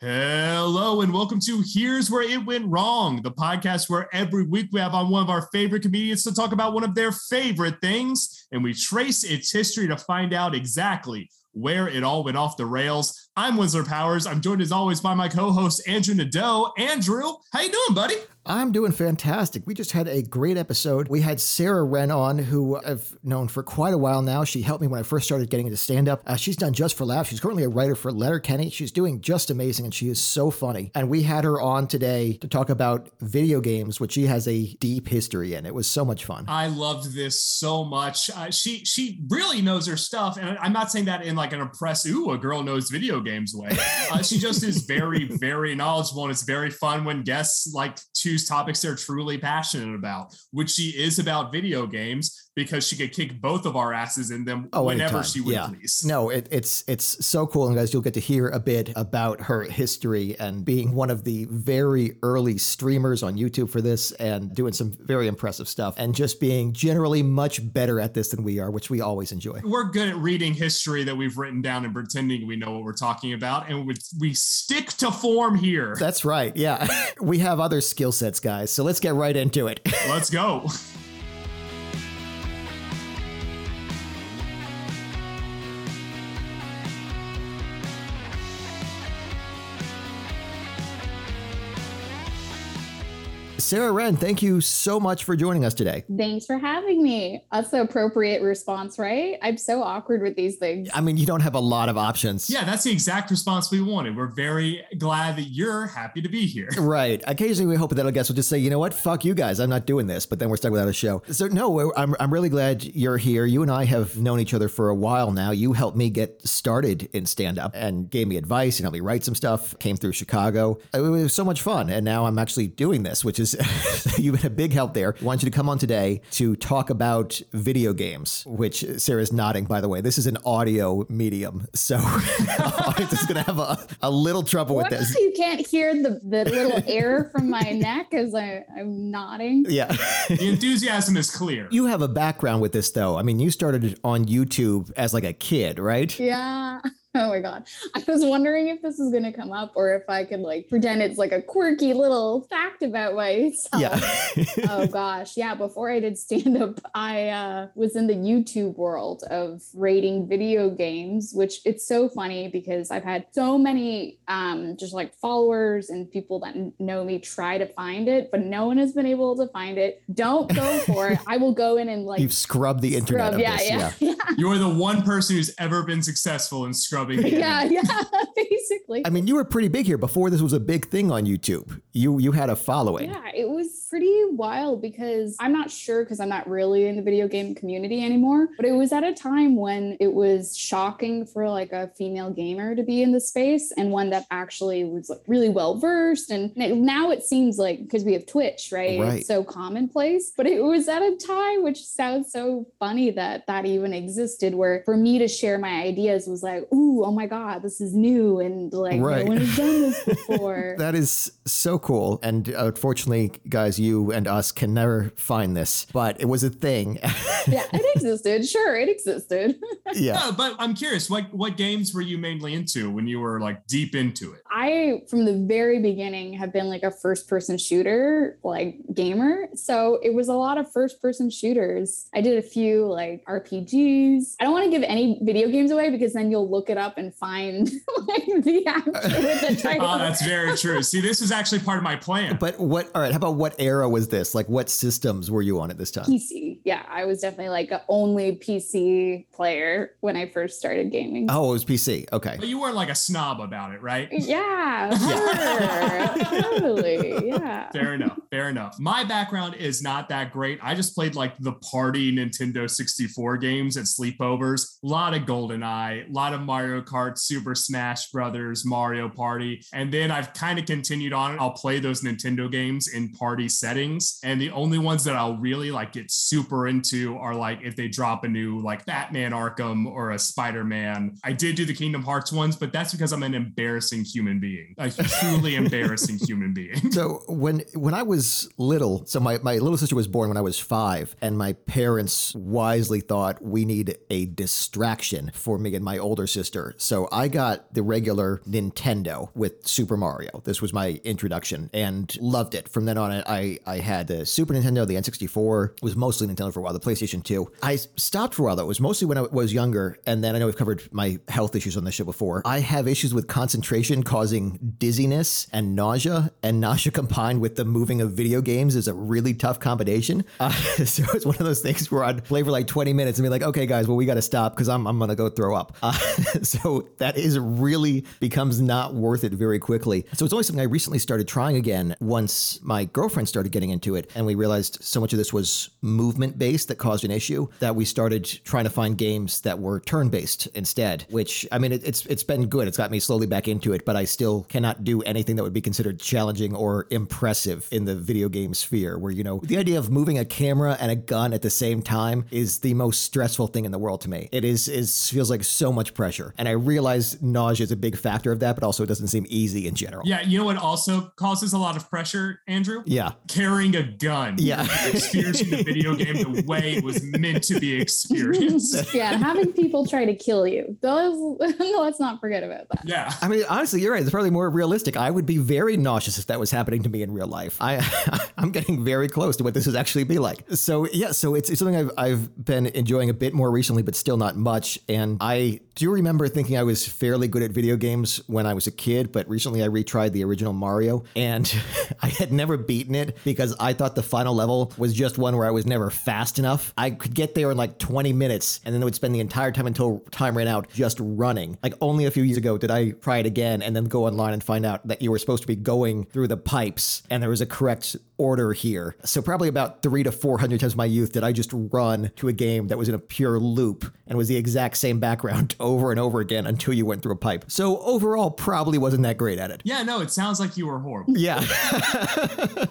Hello and welcome to Here's Where It Went Wrong, the podcast where every week we have on one of our favorite comedians to talk about one of their favorite things, and we trace its history to find out exactly where it all went off the rails. I'm Winsler Powers. I'm joined as always by my co-host Andrew Nadeau. Andrew, how you doing, buddy? I'm doing fantastic. We just had a great episode. We had Sarah Wren on, who I've known for quite a while now. She helped me when I first started getting into stand up. Uh, she's done Just for Laughs. She's currently a writer for Letterkenny. She's doing just amazing and she is so funny. And we had her on today to talk about video games, which she has a deep history in. It was so much fun. I loved this so much. Uh, she she really knows her stuff, and I'm not saying that in like an oppressive, ooh, a girl knows video games way. Uh, she just is very very knowledgeable, and it's very fun when guests like choose topics they're truly passionate about, which she is about video games because she could kick both of our asses in them oh, whenever anytime. she would yeah. please. No, it, it's it's so cool, and guys, you'll get to hear a bit about her history and being one of the very early streamers on YouTube for this, and doing some very impressive stuff, and just being generally much better at this than we are, which we always enjoy. We're good at reading history that we've written down and pretending we know what we're talking about, and we, we stick to form here. That's right. Yeah, we have other skill sets, guys. So let's get right into it. Let's go. Sarah Wren, thank you so much for joining us today. Thanks for having me. That's the appropriate response, right? I'm so awkward with these things. I mean, you don't have a lot of options. Yeah, that's the exact response we wanted. We're very glad that you're happy to be here. Right. Occasionally, we hope that our guests will just say, you know what, fuck you guys, I'm not doing this, but then we're stuck without a show. So, no, I'm, I'm really glad you're here. You and I have known each other for a while now. You helped me get started in stand up and gave me advice and helped me write some stuff, came through Chicago. It was so much fun. And now I'm actually doing this, which is you've been a big help there. I want you to come on today to talk about video games, which Sarah's nodding, by the way. This is an audio medium. So audience is going to have a, a little trouble what with this. You can't hear the, the little air from my neck as I, I'm nodding. Yeah. the enthusiasm is clear. You have a background with this, though. I mean, you started on YouTube as like a kid, right? Yeah. Oh my god. I was wondering if this is going to come up or if I could like pretend it's like a quirky little fact about myself. Yeah. oh gosh. Yeah, before I did stand up, I uh, was in the YouTube world of rating video games, which it's so funny because I've had so many um, just like followers and people that know me try to find it, but no one has been able to find it. Don't go for it. I will go in and like You've scrubbed the internet. Scrub, yeah, this, yeah, yeah, yeah. You're the one person who's ever been successful in scrubbing scrubbing. Yeah, yeah, basically. I mean, you were pretty big here before this was a big thing on YouTube. You you had a following. Yeah, it was pretty wild because I'm not sure because I'm not really in the video game community anymore, but it was at a time when it was shocking for like a female gamer to be in the space and one that actually was like really well versed. And now it seems like because we have Twitch, right? right? It's so commonplace, but it was at a time which sounds so funny that that even existed where for me to share my ideas was like, ooh oh my God, this is new. And like, Right. no one has done this before. That is so cool. And uh, unfortunately, guys, you and us can never find this, but it was a thing. yeah, it existed. Sure, it existed. yeah. No, but I'm curious, what what games were you mainly into when you were like deep into it? I, from the very beginning, have been like a first person shooter, like gamer. So it was a lot of first person shooters. I did a few like RPGs. I don't want to give any video games away because then you'll look it up and find like the actual with the title. Oh, that's very true. See, this is actually part of my plan. But what, all right, how about what era was this? Like, what systems were you on at this time? PC. Yeah, I was definitely like a only PC player when I first started gaming. Oh, it was PC. Okay. But you weren't like a snob about it, right? Yeah, sure. totally. Yeah. Fair enough. Fair enough. My background is not that great. I just played like the party Nintendo 64 games at sleepovers. A lot of GoldenEye, a lot of Mario Kart, Super Smash Brothers, Mario Party. And then I've kind of continued on. I'll play those Nintendo games in party settings. And the only ones that I'll really like get super into are like if they drop a new like Batman Arkham or a Spider Man. I did do the Kingdom Hearts ones, but that's because I'm an embarrassing human being, a truly embarrassing human being. So when when I was little, so my, my little sister was born when I was five, and my parents wisely thought we need a distraction for me and my older sister. So I got the regular Nintendo with Super Mario. This was my introduction and loved it. From then on, I I had the Super Nintendo, the N64 It was mostly Nintendo for a while, the PlayStation 2. I stopped for a while though. It was mostly when I was younger, and then I know we've covered my health issues on this show before. I have issues with concentration causing dizziness and nausea, and nausea combined with the moving of video games is a really tough combination. Uh, so it's one of those things where I'd play for like 20 minutes and be like, okay, guys, well, we got to stop because I'm, I'm going to go throw up. Uh, so that is really becomes not worth it very quickly. So it's only something I recently started trying again once my girlfriend started getting into it. And we realized so much of this was movement based that caused an issue that we started trying to find games that were turn based instead, which I mean, it, it's, it's been good. It's got me slowly back into it, but I still cannot do anything that would be considered challenging or impressive in the video game sphere where, you know, the idea of moving a camera and a gun at the same time is the most stressful thing in the world to me. It is, is feels like so much pressure. And I realize nausea is a big factor of that, but also it doesn't seem easy in general. Yeah, you know what also causes a lot of pressure, Andrew? Yeah. Carrying a gun. Yeah. Experiencing the video game the way it was meant to be experienced. yeah, having people try to kill you. Those let's not forget about that. Yeah. I mean, honestly, you're right. It's probably more realistic. I would be very nauseous if that was happening to me in real life. I, I'm getting very close to what this would actually be like. So yeah, so it's, it's something I've, I've been enjoying a bit more recently, but still not much. And I do remember thinking I was fairly good at video games when I was a kid, but recently I retried the original Mario and I had never beaten it because I thought the final level was just one where I was never fast enough. I could get there in like 20 minutes and then I would spend the entire time until time ran out just running. Like only a few years ago did I try it again and then go online and find out that you were supposed to be going through the pipes and there was a correct order here. So probably about three to 400 times my youth did I just run to a game that was in a pure loop and was the exact same background over and over again until you went through a pipe. So overall, probably wasn't that great at it. Yeah, no, it sounds like you were horrible. Yeah.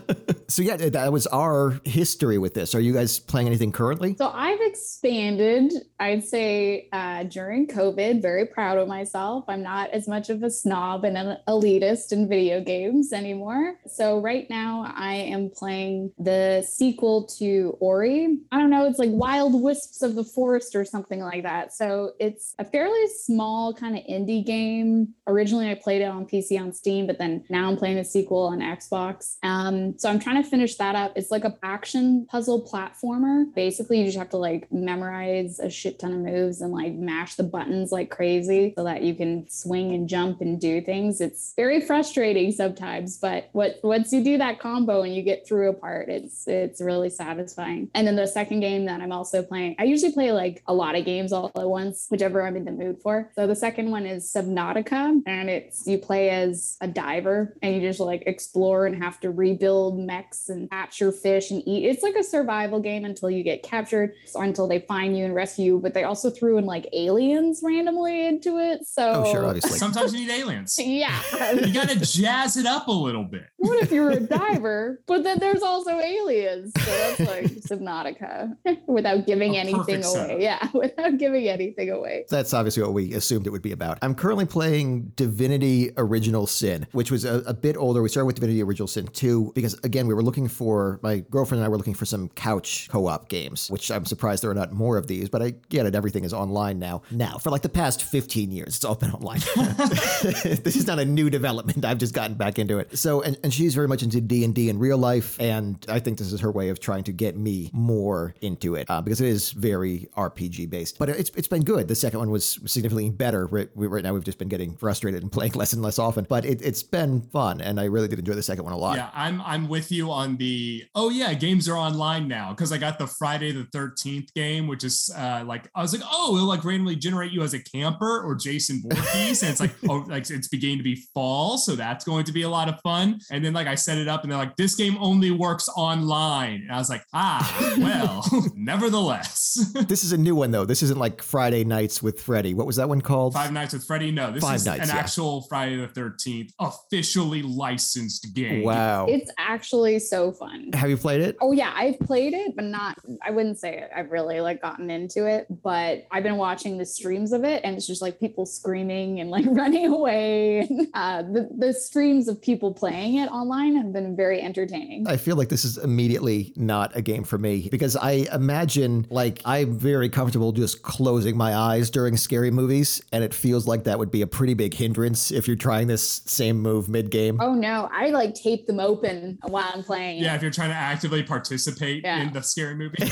so yeah, that was our history with this. Are you guys playing anything currently? So I've expanded, I'd say, uh, during COVID. Very proud of myself. I'm not as much of a snob and an elitist in video games anymore. So right now I am playing the sequel to Ori. I don't know, it's like Wild Wisps of the Forest or something like that. So it's a fairly small kind of indie game. Originally, I played it on PC on Steam, but then now I'm playing the sequel on Xbox. Um, so I'm trying to finish that up. It's like a action puzzle platformer. Basically, you just have to like memorize a shit ton of moves and like mash the buttons like crazy so that you can swing and jump and do things. It's very frustrating sometimes, but what once you do that combo and you get through a part, it's it's really satisfying. And then the second game that I'm also playing, I usually play like a lot of games all at once, whichever I'm in the mood for. So the second one is Subnautica, and it's you play as a diver and you just like explore and have to rebuild mech wrecks and capture fish and eat. It's like a survival game until you get captured or until they find you and rescue you. But they also threw in like aliens randomly into it. So Oh, sure, obviously. Sometimes you need aliens. yeah. You gotta jazz it up a little bit. what if you were a diver? But then there's also aliens. So that's like Subnautica without giving A anything perfect setup. away. Yeah, without giving anything away. That's obviously what we assumed it would be about. I'm currently playing Divinity Original Sin, which was a, a bit older. We started with Divinity Original Sin 2 because, again, we were looking for, my girlfriend and I were looking for some couch co op games, which I'm surprised there are not more of these, but I get it. Everything is online now. Now, for like the past 15 years, it's all been online. this is not a new development. I've just gotten back into it. So, and, and she's very much into D&D in real life, and I think this is her way of trying to get me more into it uh, because it is very RPG based. But it's it's been good. The second one was significantly better. Right, right now, we've just been getting frustrated and playing less and less often. But it, it's been fun, and I really did enjoy the second one a lot. Yeah, I'm I'm with you on the oh yeah, games are online now because I got the Friday the 13th game, which is uh like I was like, oh, it'll like randomly generate you as a camper or Jason Voorhees. and it's like, oh, like it's beginning to be fall, so that's going to be a lot of fun. And then like I set it up and they're like, this game only works online. And I was like, ah, well, nevertheless. This is a new one though. This isn't like Friday nights with Freddy. What was that one called? Five Nights with Freddy. No, this Five is Nights, an yeah. actual Friday the 13th officially licensed game. Wow. It's actually so fun. Have you played it? Oh yeah, I've played it, but not. I wouldn't say it. I've really like gotten into it. But I've been watching the streams of it, and it's just like people screaming and like running away. Uh, the the streams of people playing it online have been very entertaining. I feel like this is immediately not a game for me because I imagine like I'm very comfortable just closing my eyes during scary movies, and it feels like that would be a pretty big hindrance if you're trying this same move mid game. Oh no, I like tape them open a while I'm playing. Yeah, it. if you're trying to actively participate Yeah. in the scary movie.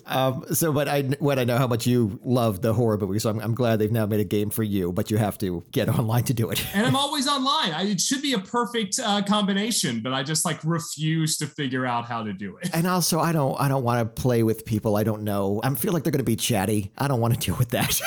um, so, but I what I know how much you love the horror movie, so I'm, I'm glad they've now made a game for you, but you have to get online to do it. and I'm always online. I, it should be a perfect uh, combination, but I just like refuse to figure out how to do it. And also, I don't, I don't want to play with people I don't know. I feel like they're going to be chatty. I don't want to deal with that.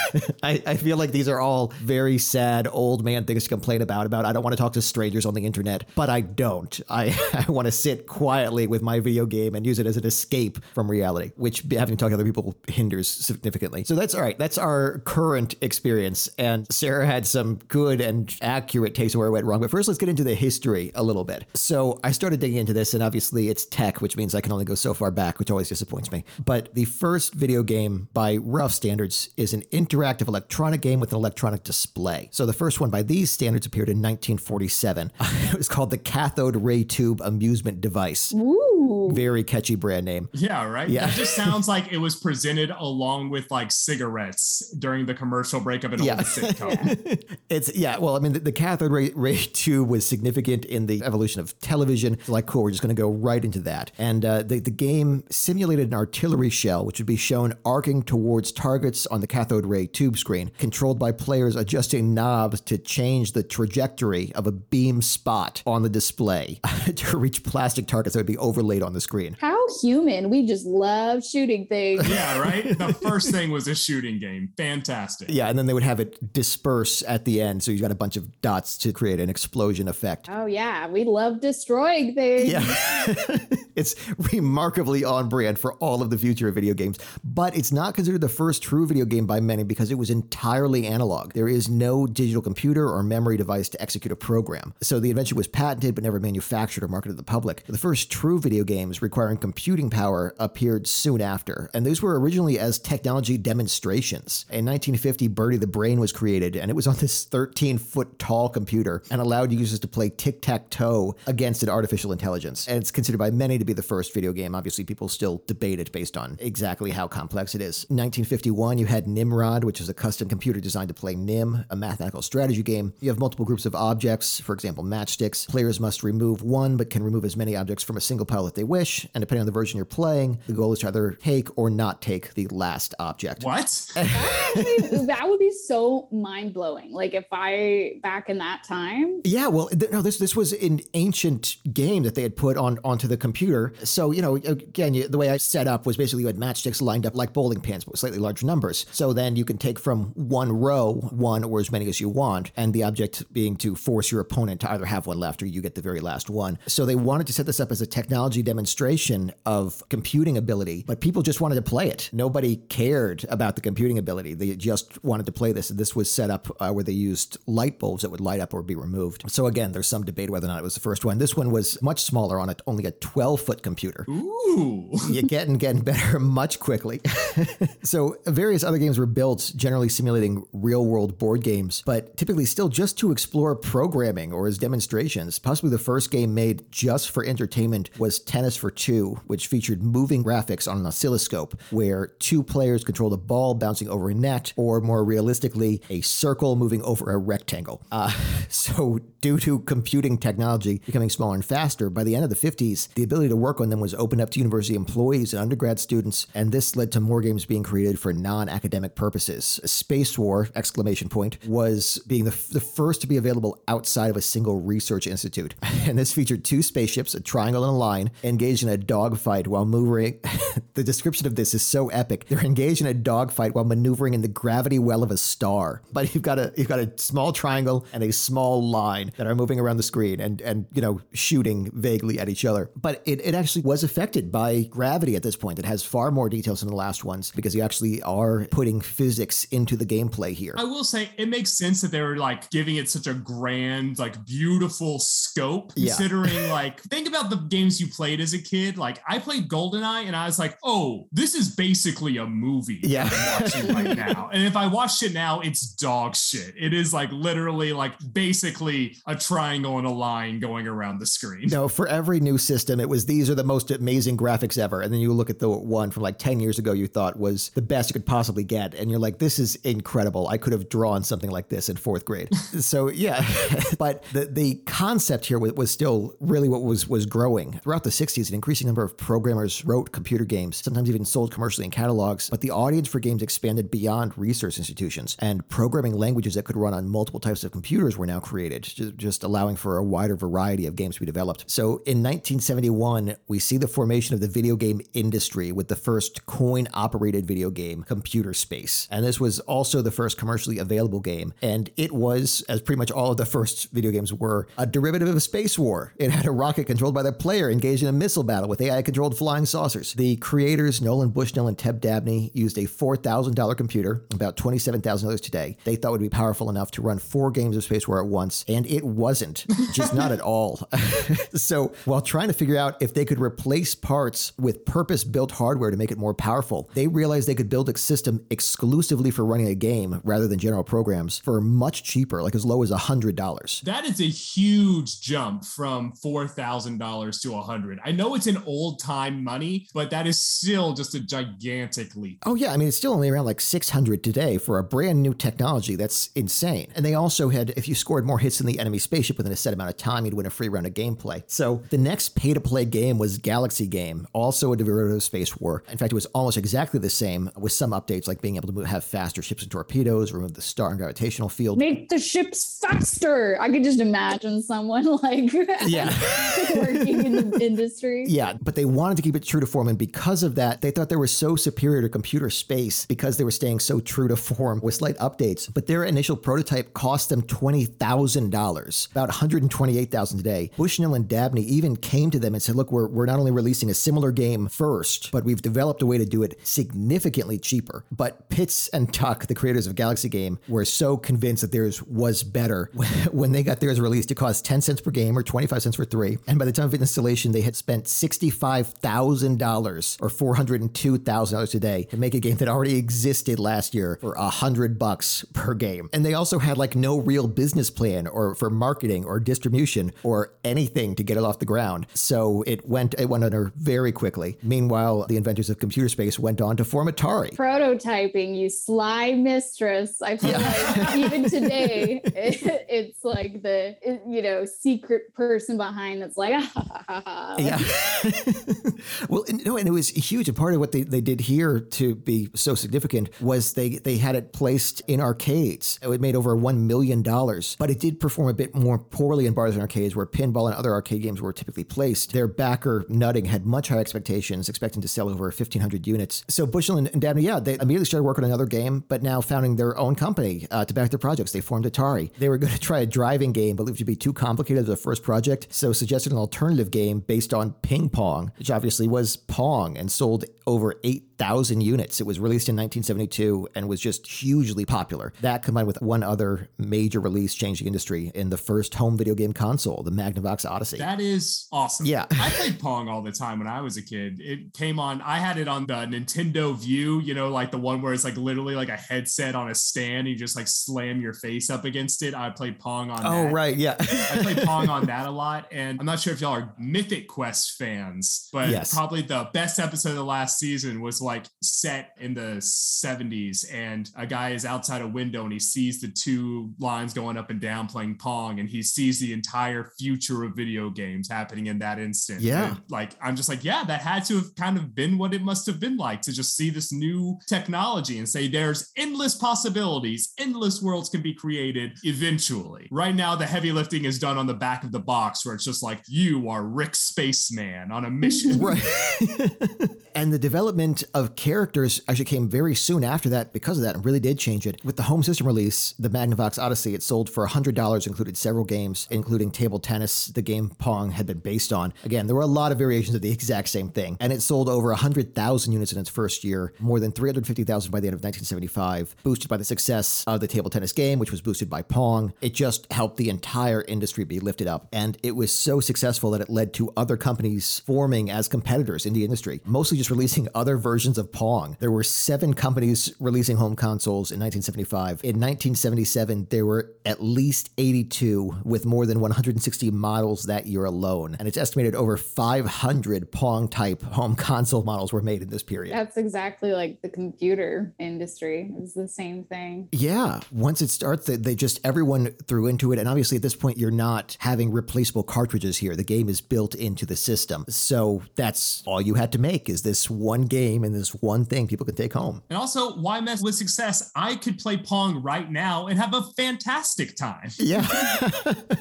I, I feel like these are all very sad old man things to complain about. About I don't want to talk to strangers on the internet, but I don't. I, I want to sit quietly with my video game and use it as an escape from reality, which having to talk to other people hinders significantly. So that's all right. That's our current experience. And Sarah had some good and accurate takes of where it went wrong. But first, let's get into the history a little bit. So I started digging into this, and obviously it's tech, which means I can only go so far back, which always disappoints me. But the first video game by rough standards is an interactive electronic game with an electronic display. So the first one by these standards appeared in 1947. it was called the Cathode Ray Tube Amusement Device. Ooh. Very catchy brand name. Yeah, right. Yeah. That just sounds like it was presented along with like cigarettes during the commercial break of an Yeah. old sitcom. It's yeah. Well, I mean, the, the cathode ray, ray tube was significant in the evolution of television. Like, cool, we're just going to go right into that. And uh, the the game simulated an artillery shell, which would be shown arcing towards targets on the cathode ray tube screen, controlled by players adjusting knobs to change the trajectory of a beam spot on the display to reach plastic targets that would be overlaid on the screen. How human. We just love shooting things. yeah, right. The first thing was a shooting game. Fantastic. Yeah, and then they would have it disperse at the end, so you've got a bunch of dots to create an explosion effect. Oh yeah, we love destroying things. Yeah. it's remarkably on brand for all of the future of video games, but it's not considered the first true video game by many because it was entirely analog. There is no digital computer or memory device to execute a program. So the invention was patented but never manufactured or marketed to the public. The first true video games requiring computing power appeared soon after, and those were originally as technology demonstrations. In 1950, Bertie the Brain was created, and it was on this 13 foot tall computer and allowed users to play tic tac toe against an artificial intelligence. And it's considered by many to be the first video game. Obviously, people still debate it based on exactly how complex it is. In 1951, you had Nimrod, which was a custom computer designed to play Nim, a mathematical strategy game. You have multiple groups of objects, for example, matchsticks. Players must remove one, but can remove as many objects from a single pile that they wish. And depending on the version you're playing, the goal is to either take or not take the last object. What? Actually, that would be so mind blowing. Like if I back in that time. Yeah, well, th- no, this this was an ancient game that they had put on onto the computer. computer. So, you know, again, you, the way I set up was basically you had matchsticks lined up like bowling pins, but with slightly larger numbers. So then you can take from one row one or as many as you want, and the object being to force your opponent to either have one left or you get the very last one. So they wanted to set this up as a technology demonstration of computing ability, but people just wanted to play it. Nobody cared about the computing ability. They just wanted to play this. This was set up uh, where they used light bulbs that would light up or be removed. So again, there's some debate whether or not it was the first one. This one was much smaller on it, only a 12 foot computer. Ooh. You're getting getting better much quickly. so various other games were built, generally simulating real world board games, but typically still just to explore programming or as demonstrations. Possibly the first game made just for entertainment was Tennis for Two, which featured moving graphics on an oscilloscope, where two players controlled a ball bouncing over a net, or more realistically, a circle moving over a rectangle. Uh, so, due to computing technology becoming smaller and faster, by the end of the 50s, the ability to work on them was opened up to university employees and undergrad students, and this led to more games being created for non-academic purposes. Spacewar! Exclamation point was being the, the first to be available outside of a single research institute, and this featured two spaceships, a triangle and a line, engaged in a dogfight while maneuvering. the description of this is so epic. They're engaged in a dogfight while maneuvering in the gravity well of a star. But you've got a you've got a small triangle and a small line that are moving around the screen and and you know shooting vaguely at each other. But it, it actually was affected by gravity at this point. It has far more details than the last ones because you actually are putting physics into the gameplay here. I will say it makes sense that they were like giving it such a grand, like beautiful scope, Yeah. considering like think about the games you played as a kid. Like I played GoldenEye and I was like, oh, this is basically a movie Yeah. that I'm watching right now. And if I watched it now, it's dog shit. It is like literally like basically a triangle and a line going around the screen. No, for every new system, it was these are the most amazing graphics ever. And then you look at the one from like 10 years ago you thought was the best you could possibly get. And you're like, this is incredible. I could have drawn something like this in fourth grade. so, yeah. but the, the concept here was, was still really what was, was growing. Throughout the 60s, an increasing number of programmers wrote computer games, sometimes even sold commercially in catalogs. But the audience for games expanded beyond research institutions, and programming languages that could run on multiple types of computers were now created, just allowing for a wider variety of games to be developed. So in 1971, we see the formation of the video game industry with the first coin operated video game, Computer Space. And this was also the first commercially available game. And it was, as pretty much all of the first video games were, a derivative of Space War. It had a rocket controlled by the player engaged in a missile battle with AI controlled flying saucers. The creators, Nolan Bushnell and Ted Dabney, used a $4,000 computer, about $27,000 today, they thought would be powerful enough to run four games of Space War at once. And it wasn't, just not at all. so while trying to figure out if they could replace parts with purpose built hardware to make it more powerful, they realized they could build a system exclusively for running a game rather than general programs for much cheaper, like as low as $100. That is a huge jump from four thousand dollars to a hundred. I know it's an old time money, but that is still just a gigantic leap. Oh yeah, I mean it's still only around like 600 today for a brand new technology. That's insane. And they also had if you scored more hits than the enemy spaceship within a set amount of time, you'd win a free round of gameplay. So the next pay-to-play game was Galaxy Game, also a derivative of Space War. In fact, it was almost exactly the same with some updates like being able to move, have faster ships and torpedoes, remove the star and gravitational field. Make the ships faster. I could just imagine someone like Yeah. working in the industry. Yeah, but they wanted to keep it true to form. And because of that, they thought they were so superior to computer space because they were staying so true to form with slight updates. But their initial prototype cost them $20,000, about $128,000 today. Bushnell and Dabney even came to them and said, look, we're, we're not only releasing a similar game first, but we've developed a way to do it significantly cheaper. But Pitts and Tuck, the creators of Galaxy Game, were so convinced that theirs was better. when they got theirs released, it cost 10 cents per game or 25 cents for three. And by the time of installation, they had spent $65,000 or $402,000 today to make a game that already existed last year for a hundred bucks per game. And they also had like no real business plan or for marketing or distribution or anything to get it off the ground. So it went, it went under very quickly. Meanwhile, the inventors of computer space went on to form Atari. Prototyping, you sly mistress. I feel like even today, it, it's like the you know secret person behind that's like, ah, ha, ha, ha, Yeah. well, and, no, and it was huge. And part of what they, they did here to be so significant was they, they had it placed in arcades. It made over $1 million, but it did perform a bit more poorly in bars and arcades where pinball and other arcade games were typically placed. Their backer Nutting had much higher expectations, expecting to sell over 1,500 units. So Bushnell and Dabney, yeah, they immediately started working on another game, but now founding their own company uh, to back their projects. They formed Atari. They were going to try a driving game, believed to be too complicated as a first project, so suggested an alternative game based on ping pong, which obviously was Pong and sold over 8,000 units. It was released in 1972 and was just hugely popular. That combined with one other major release changed the industry in the first home video game console, the Magnavox Odyssey. That is awesome. Yeah. I played Pong all the time when I was a kid. It came on, I had it on the Nintendo View, you know, like the one where it's like literally like a headset on a stand. And you just like slam your face up against it. I played Pong on oh, that. right. Yeah. I played Pong on that a lot. And I'm not sure if y'all are Mythic Quest fans, but Yes. probably the best episode of the last season was like set in the 70s. And a guy is outside a window and he sees the two lines going up and down playing Pong. And he sees the entire future of video games happening in that instant. Yeah. And, like, I'm just like, yeah, that had to have kind of been what it must have been like to just see this new technology and say there's endless possibilities, endless worlds can be created eventually. Right now, the heavy lifting is done on the back of the box where it's just like, you are Rick Spaceman on a mission. Right. and the development of characters actually came very soon after that because of that and really did change it. With the home system release, the Magnavox Odyssey, it sold for $100, included several games, including table tennis, the game Pong had been based on. Again, there were a lot of variations of the exact same thing. And it sold over 100,000 units in its first year, more than 350,000 by the end of 1975, boosted by the success of the table tennis game, which was boosted by Pong. It just helped the entire industry be lifted up. And it was so successful that it led to other companies forming as competitors in the industry, mostly just releasing other versions of Pong. There were seven companies releasing home consoles in 1975. In 1977, there were at least 82 with more than 160 models that year alone. And it's estimated over 500 Pong type home console models were made in this period. That's exactly like the computer industry. It's the same thing. Yeah, once it starts, they, they just everyone threw into it, and obviously at this point you're not having replaceable cartridges here. The game is built into the system, so that's all you had to make is this one game and this one thing people can take home. And also, why mess with success? I could play Pong right now and have a fantastic time. Yeah,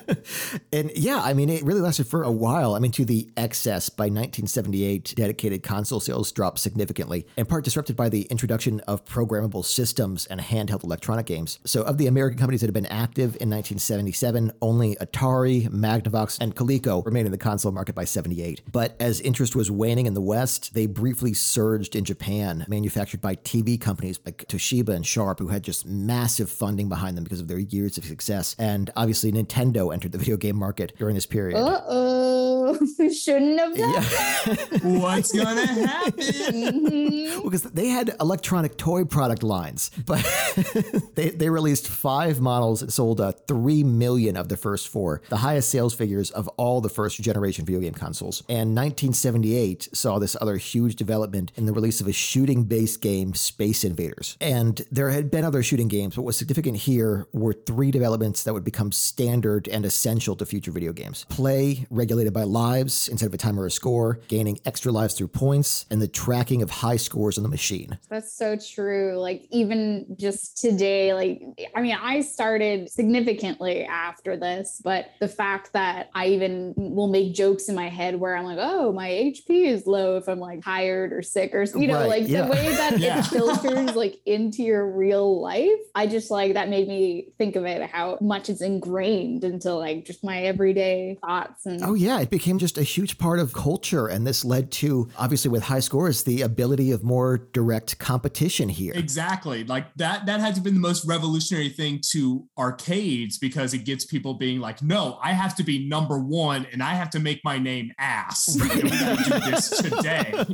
and yeah, I mean it really lasted for a while. I mean to the excess by 1978, dedicated console sales dropped significantly, in part disrupted by the introduction of programmable systems and handheld electronic games. So of the American companies that had been active in 1977, only Atari, Magnavox, and Coleco remained in the console market by 78. But as interest was waning in the West, they briefly surged in Japan, manufactured by TV companies like Toshiba and Sharp, who had just massive funding behind them because of their years of success. And obviously, Nintendo entered the video game market during this period. Uh oh, shouldn't have done Yeah. What's gonna happen? Mhm. because they had electronic toy product lines, but they, they released five models that sold uh, 3 million of the first four, the highest sales figures of all the first generation video game consoles. And 1978 saw this other huge development in the release of a shooting based game, Space Invaders. And there had been other shooting games, but what's significant here were three developments that would become standard and essential to future video games play regulated by lives instead of a timer or a score, gaining extra lives through points, and the tracking of high scores on the machine. That's so true. Like even just today, like I mean, I started significantly after this, but the fact that I even will make jokes in my head where I'm like, oh, my HP is low if I'm like tired or sick or you know, Right, like yeah. the way that Yeah. it filters like into your real life. I just like that made me think of it how much it's ingrained into like just my everyday thoughts and Oh, yeah, it became just a huge part of culture. And this led to, obviously, with high scores, the ability of more direct competition here. Exactly. Like that that has been the most revolutionary thing to arcades because it gets people being like, no, I have to be number one and I have to make my name ass. And we gotta do this today.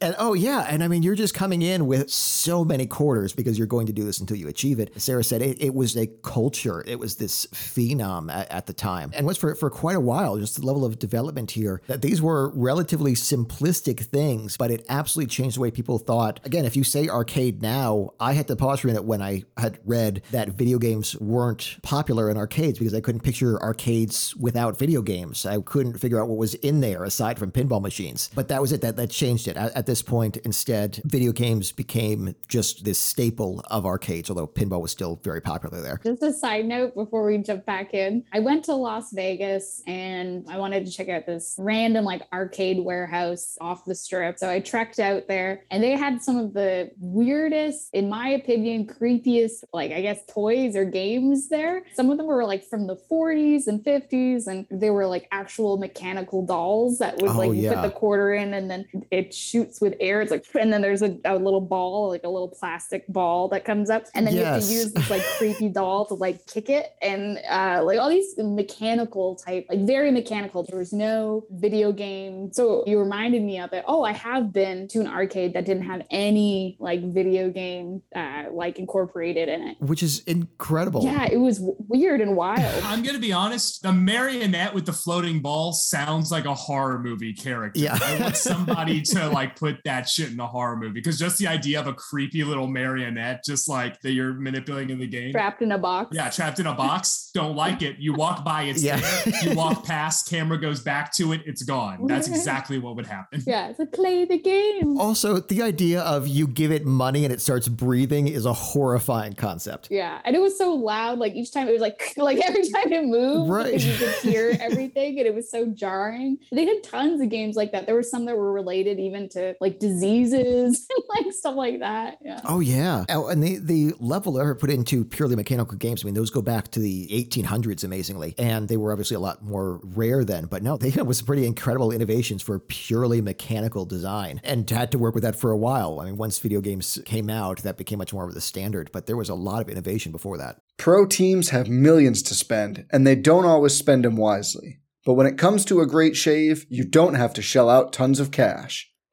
and oh yeah, and I mean you're just coming in with so many quarters because you're going to do this until you achieve it. Sarah said it, it was a culture. It was this phenom at, at the time, and was for for quite a while. Just the level of development here that these were relatively simplistic things, but it absolutely changed the way people thought. Again, if you say arcade now, I had to pause for a minute when I had read that video games weren't popular in arcades because I couldn't picture arcades without video games. I couldn't figure out what was in there aside from pinball machines. But that was it. That that changed it. At, at this point, instead, video games became just this staple of arcades. Although pinball was still very popular there. Just a side note before we jump back in. I went to Las Vegas and I wanted to check out this random like arcade warehouse off the strip. So I trekked out there and they had some of the weirdest, in my opinion, creepiest, like I guess toys or games there. Some of them were like from the 40s and 50s and they were like actual mechanical dolls that would Oh, like you yeah. put the quarter in and then it shoots with air. It's like, and then there's a, a little ball, like a little plastic ball that comes up. And then you have to use this like creepy doll to like kick it. And uh, like all these mechanical type, like very mechanical. There was no video game. So you reminded me of it. Oh, I have been to an arcade that didn't have any like video game uh, like incorporated in it. Which is incredible. Yeah, it was w- weird and wild. I'm gonna be honest. The marionette with the floating ball sounds like a horror movie character. Yeah. I want somebody to like put that shit in a horror movie because just the idea of a creepy little marionette, just like that you're manipulating in the game. Trapped in a box. Yeah, trapped in a box. Don't like it. You walk by, it's Yeah. there. You walk past, camera goes back to it, it's gone. That's exactly what would happen. Yeah, it's like play the game. Also, the idea of you give it money and it starts breathing is a horrifying concept. Yeah, and it was so loud. Like each time, it was like like every time it moved, Right. you could hear everything, and it was so jarring. They had tons of games like that. There were some that were related even to like diseases and like stuff like that. Yeah. Oh yeah. Oh, and the the level ever put into purely mechanical games. I mean, those go back to the 1800s, amazingly, and they were obviously a lot more rare then. But no, they came up pretty incredible innovations for purely mechanical design, and had to work with that for a while. I mean, once video games came out, that became much more of the standard. But there was a lot of innovation before that. Pro teams have millions to spend, and they don't always spend them wisely. But when it comes to a great shave, you don't have to shell out tons of cash.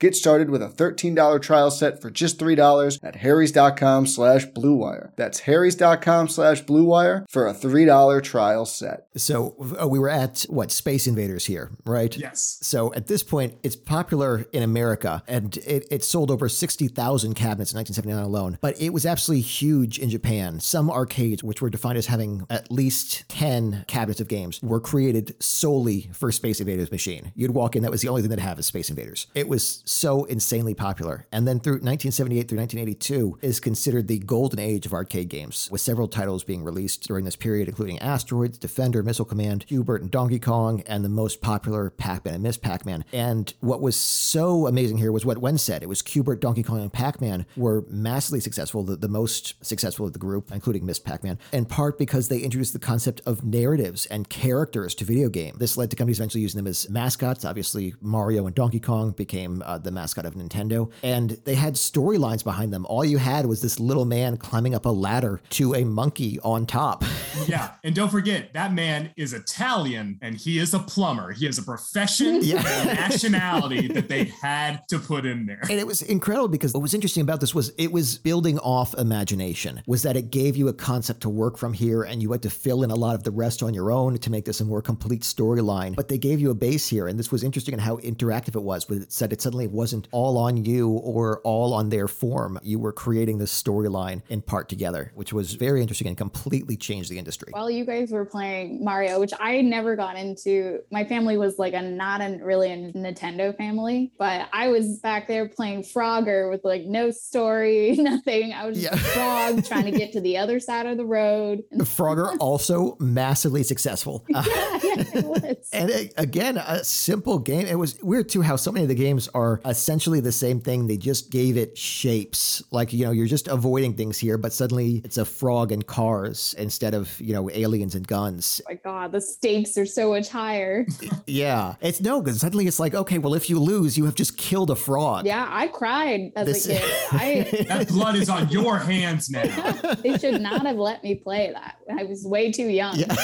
Get started with a $13 trial set for just $3 at harrys.com slash bluewire. That's harrys.com slash bluewire for a $3 trial set. So uh, we were at what Space Invaders here, right? Yes. So at this point, it's popular in America, and it, it sold over 60,000 cabinets in 1979 alone. But it was absolutely huge in Japan. Some arcades, which were defined as having at least 10 cabinets of games, were created solely for Space Invaders machine. You'd walk in, that was the only thing that have is Space Invaders. It was so insanely popular. And then through 1978 through 1982 is considered the golden age of arcade games, with several titles being released during this period, including Asteroids, Defender, Missile Command, Q*bert and Donkey Kong, and the most popular Pac-Man and Ms. Pac-Man. And what was so amazing here was what Wen said. It was Q*bert, Donkey Kong, and Pac-Man were massively successful, the, the most successful of the group, including Ms. Pac-Man, in part because they introduced the concept of narratives and characters to video game. This led to companies eventually using them as mascots. Obviously, Mario and Donkey Kong became uh, Uh, the mascot of Nintendo, and they had storylines behind them. All you had was this little man climbing up a ladder to a monkey on top. Yeah. And don't forget, that man is Italian and he is a plumber. He has a profession Yeah. and a nationality that they had to put in there. And it was incredible because what was interesting about this was it was building off imagination, was that it gave you a concept to work from here and you had to fill in a lot of the rest on your own to make this a more complete storyline. But they gave you a base here. And this was interesting in how interactive it was, with it said it suddenly wasn't all on you or all on their form. You were creating this storyline in part together, which was very interesting and completely changed the industry. While you guys were playing Mario, which I never got into, my family was like a not a really a Nintendo family, but I was back there playing Frogger with like no story, nothing. I was just a Yeah. frog trying to get to the other side of the road. Frogger also massively successful. Yeah, yeah, it was. And it, again, a simple game. It was weird too how so many of the games are essentially the same thing. They just gave it shapes. Like, you know, you're just avoiding things here, but suddenly it's a frog and cars instead of of you know aliens and guns. Oh my God, the stakes are so much higher. Yeah, it's no because suddenly it's like okay, well if you lose, you have just killed a frog. Yeah, I cried as This- a kid. I That blood is on your hands now. they should not have let me play that. I was way too young. Yeah.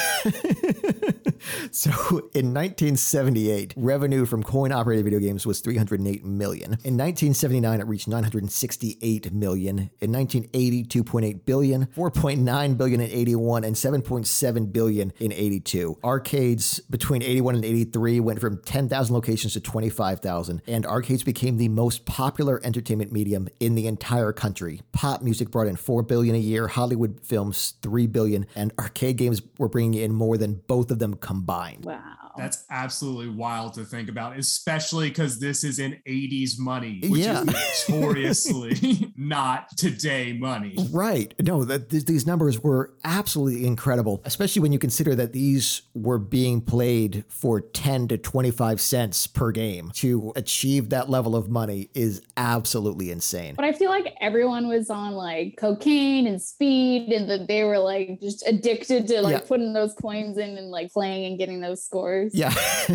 so in 1978, revenue from coin operated video games was 308 million. In 1979, it reached 968 million. In 1980, 2.8 billion, 4.9 billion in 81, and 7.7 billion in 82. Arcades between 81 and 83 went from 10,000 locations to 25,000, and arcades became the most popular entertainment medium in the entire country. Pop music brought in 4 billion a year, Hollywood films 3 billion, and arcade games were bringing in more than both of them combined. Wow. That's absolutely wild to think about, especially because this is in 80s money, which Yeah. is notoriously not today money. Right. No, that th- these numbers were absolutely incredible, especially when you consider that these were being played for 10 to 25 cents per game. To achieve that level of money is absolutely insane. But I feel like everyone was on like cocaine and speed, and that they were like just addicted to like Yeah. putting those coins in and like playing and getting those scores. Yeah.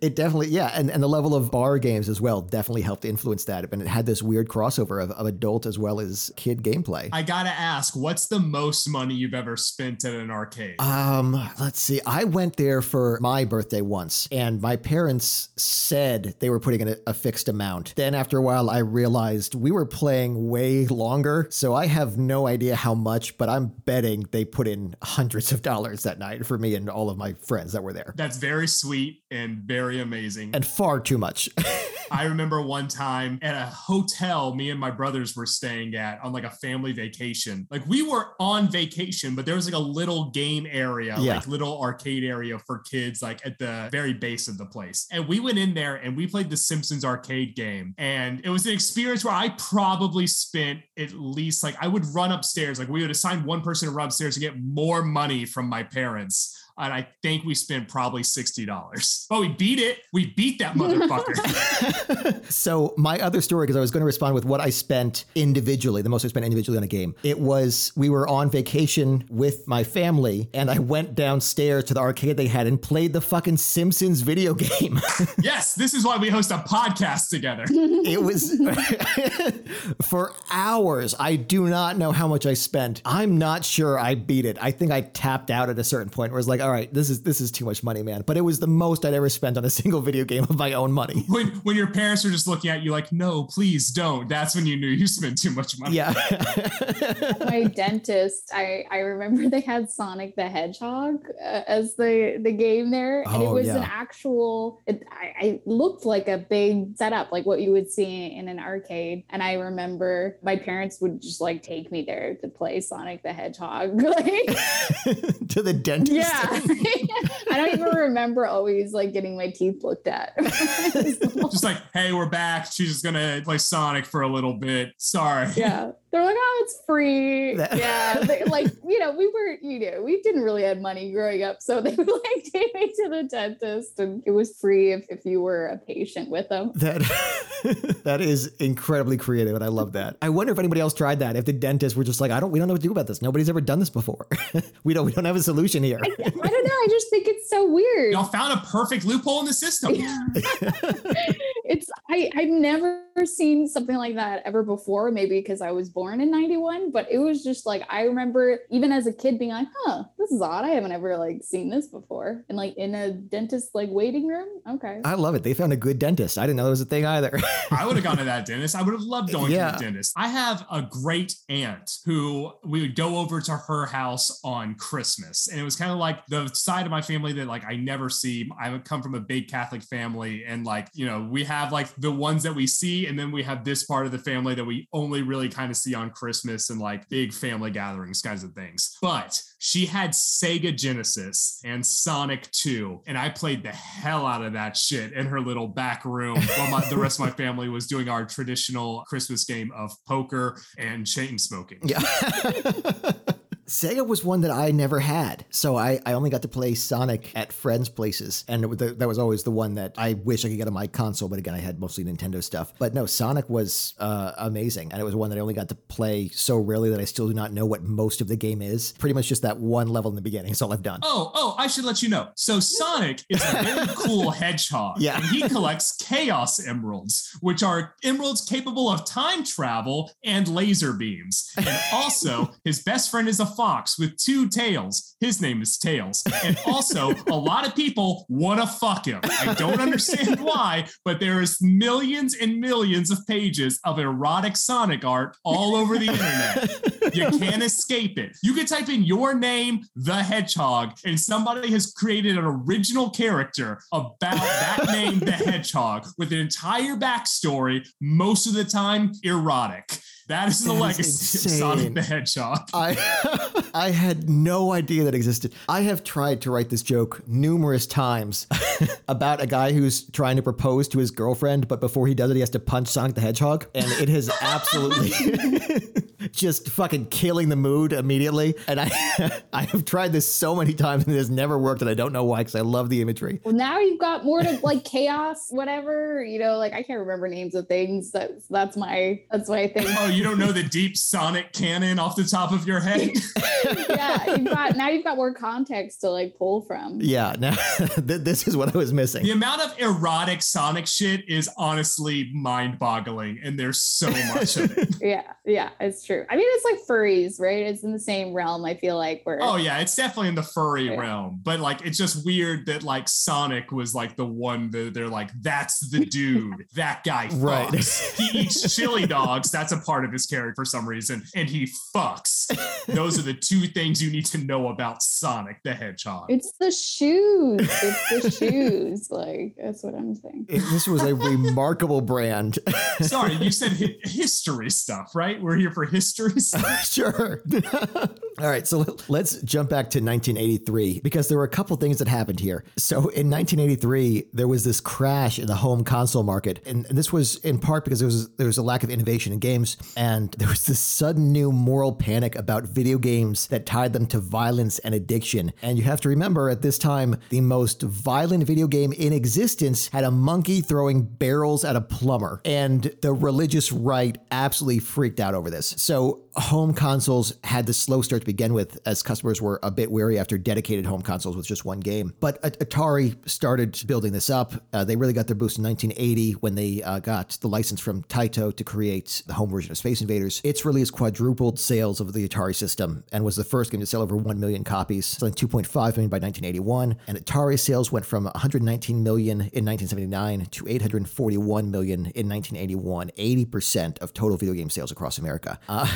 it definitely, yeah. And, and the level of bar games as well definitely helped influence that. And it had this weird crossover of, of adult as well as kid gameplay. I gotta ask, what's the most money you've ever spent at an arcade? Um, let's see. I went there for my birthday once, and my parents said they were putting in a, a fixed amount. Then after a while, I realized we were playing way longer, so I have no idea how much, but I'm betting they put in hundreds of dollars that night for me and all of my friends that were there. That's very sweet and very amazing. And far too much. I remember one time at a hotel me and my brothers were staying at on like a family vacation. Like we were on vacation, but there was like a little game area, Yeah. like little arcade area for kids, like at the very base of the place. And we went in there and we played the Simpsons arcade game. And it was an experience where I probably spent at least like I would run upstairs, like we would assign one person to run upstairs to get more money from my parents. And I think we spent probably $60. But we beat it. We beat that motherfucker. so my other story, because I was going to respond with what I spent individually, the most I spent individually on a game. It was we were on vacation with my family, and I went downstairs to the arcade they had and played the fucking Simpsons video game. yes, this is why we host a podcast together. it was for hours. I do not know how much I spent. I'm not sure I beat it. I think I tapped out at a certain point where it's like, all right, this is this is too much money, man. But it was the most I'd ever spent on a single video game of my own money. When when your parents are just looking at you like, no, please don't. That's when you knew you spent too much money. Yeah. my dentist, I I remember they had Sonic the Hedgehog uh, as the the game there, and it Oh, was yeah. an actual. It, I, I looked like a big setup, like what you would see in an arcade. And I remember my parents would just like take me there to play Sonic the Hedgehog. like, to the dentist. yeah, I don't even remember always like getting my teeth looked at. Just like, hey, we're back. She's just gonna play Sonic for a little bit. Sorry. yeah they're like oh it's free That- yeah they, like you know we were you know we didn't really have money growing up so they would like take me to the dentist and it was free if, if you were a patient with them That that is incredibly creative, and I love that. I wonder if anybody else tried that. If the dentists were just like, I don't, we don't know what to do about this. Nobody's ever done this before. we don't, we don't have a solution here. I, I don't know i just think it's so weird Y'all found a perfect loophole in the system. It's I I've never seen something like that ever before. Maybe because I was born in '91, but it was just like I remember even as a kid being like, "Huh, this is odd. I haven't ever like seen this before." And like in a dentist like waiting room. Okay. I love it. They found a good dentist. I didn't know there was a thing either. I would have gone to that dentist. I would have loved going Yeah. to the dentist. I have a great aunt who we would go over to her house on Christmas. And it was kind of like the side of my family that like I never see. I would come from a big Catholic family and like, you know, we have like the ones that we see and then we have this part of the family that we only really kind of see on Christmas and like big family gatherings kinds of things. But she had Sega Genesis and Sonic 2, and I played the hell out of that shit in her little back room while my, the rest of my family was doing our traditional Christmas game of poker and chain smoking. yeah. Sega was one that I never had. So I, I only got to play Sonic at friends' places. And it, that was always the one that I wish I could get on my console. But again, I had mostly Nintendo stuff. But no, Sonic was uh, amazing. And it was one that I only got to play so rarely that I still do not know what most of the game is. Pretty much just that one level in the beginning. That's all I've done. Oh, oh, I should let you know. So Sonic is a very cool hedgehog. Yeah. And he collects chaos emeralds, which are emeralds capable of time travel and laser beams. And also, his best friend is a fox with two tails. His name is Tails. And also, a lot of people want to fuck him. I don't understand why, but there is millions and millions of pages of erotic Sonic art all over the internet. You can't escape it. You can type in your name, the hedgehog, and somebody has created an original character about that name, the hedgehog, with an entire backstory, most of the time erotic. That is the That is legacy insane. of Sonic the Hedgehog. I I had no idea that existed. I have tried to write this joke numerous times about a guy who's trying to propose to his girlfriend, but before he does it, he has to punch Sonic the Hedgehog, and it has absolutely just fucking killing the mood immediately. And I I have tried this so many times and it has never worked, and I don't know why because I love the imagery. Well, now you've got more to like chaos, whatever. You know, like I can't remember names of things. That's that's my that's my thing. Oh, you don't know the deep Sonic canon off the top of your head? yeah, you've got now you've got more context to like pull from. Yeah, now this is what I was missing. The amount of erotic Sonic shit is honestly mind boggling, and there's so much of it. Yeah, yeah, it's true. I mean, it's like furries, right? It's in the same realm. I feel like where Oh yeah, it's definitely in the furry Yeah. realm, but like it's just weird that like Sonic was like the one that they're like, that's the dude, that guy Right. he eats chili dogs. That's a part of his character for some reason, and he fucks. Those are the two things you need to know about Sonic the Hedgehog. it's the shoes. It's the shoes. Like that's what I'm saying. It- this was a remarkable brand. Sorry, you said hi- history stuff, right? We're here for history stuff. sure. All right, so let- let's jump back to 1983 because there were a couple things that happened here. So in 1983, there was this crash in the home console market, and this was in part because there was there was a lack of innovation in games, and there was this sudden new moral panic about video games that tied them to violence and addiction. And you have to remember, at this time, the most violent video game in existence had a monkey throwing barrels at a plumber, and the religious right absolutely freaked out over this. So home consoles had the slow start begin with, as customers were a bit wary after dedicated home consoles with just one game. But Atari started building this up. Uh, they really got their boost in 1980 when they uh, got the license from Taito to create the home version of Space Invaders. Its release quadrupled sales of the Atari system and was the first game to sell over 1 million copies, selling 2.5 million by 1981. And Atari sales went from 119 million in 1979 to 841 million in 1981, 80% of total video game sales across America. Uh,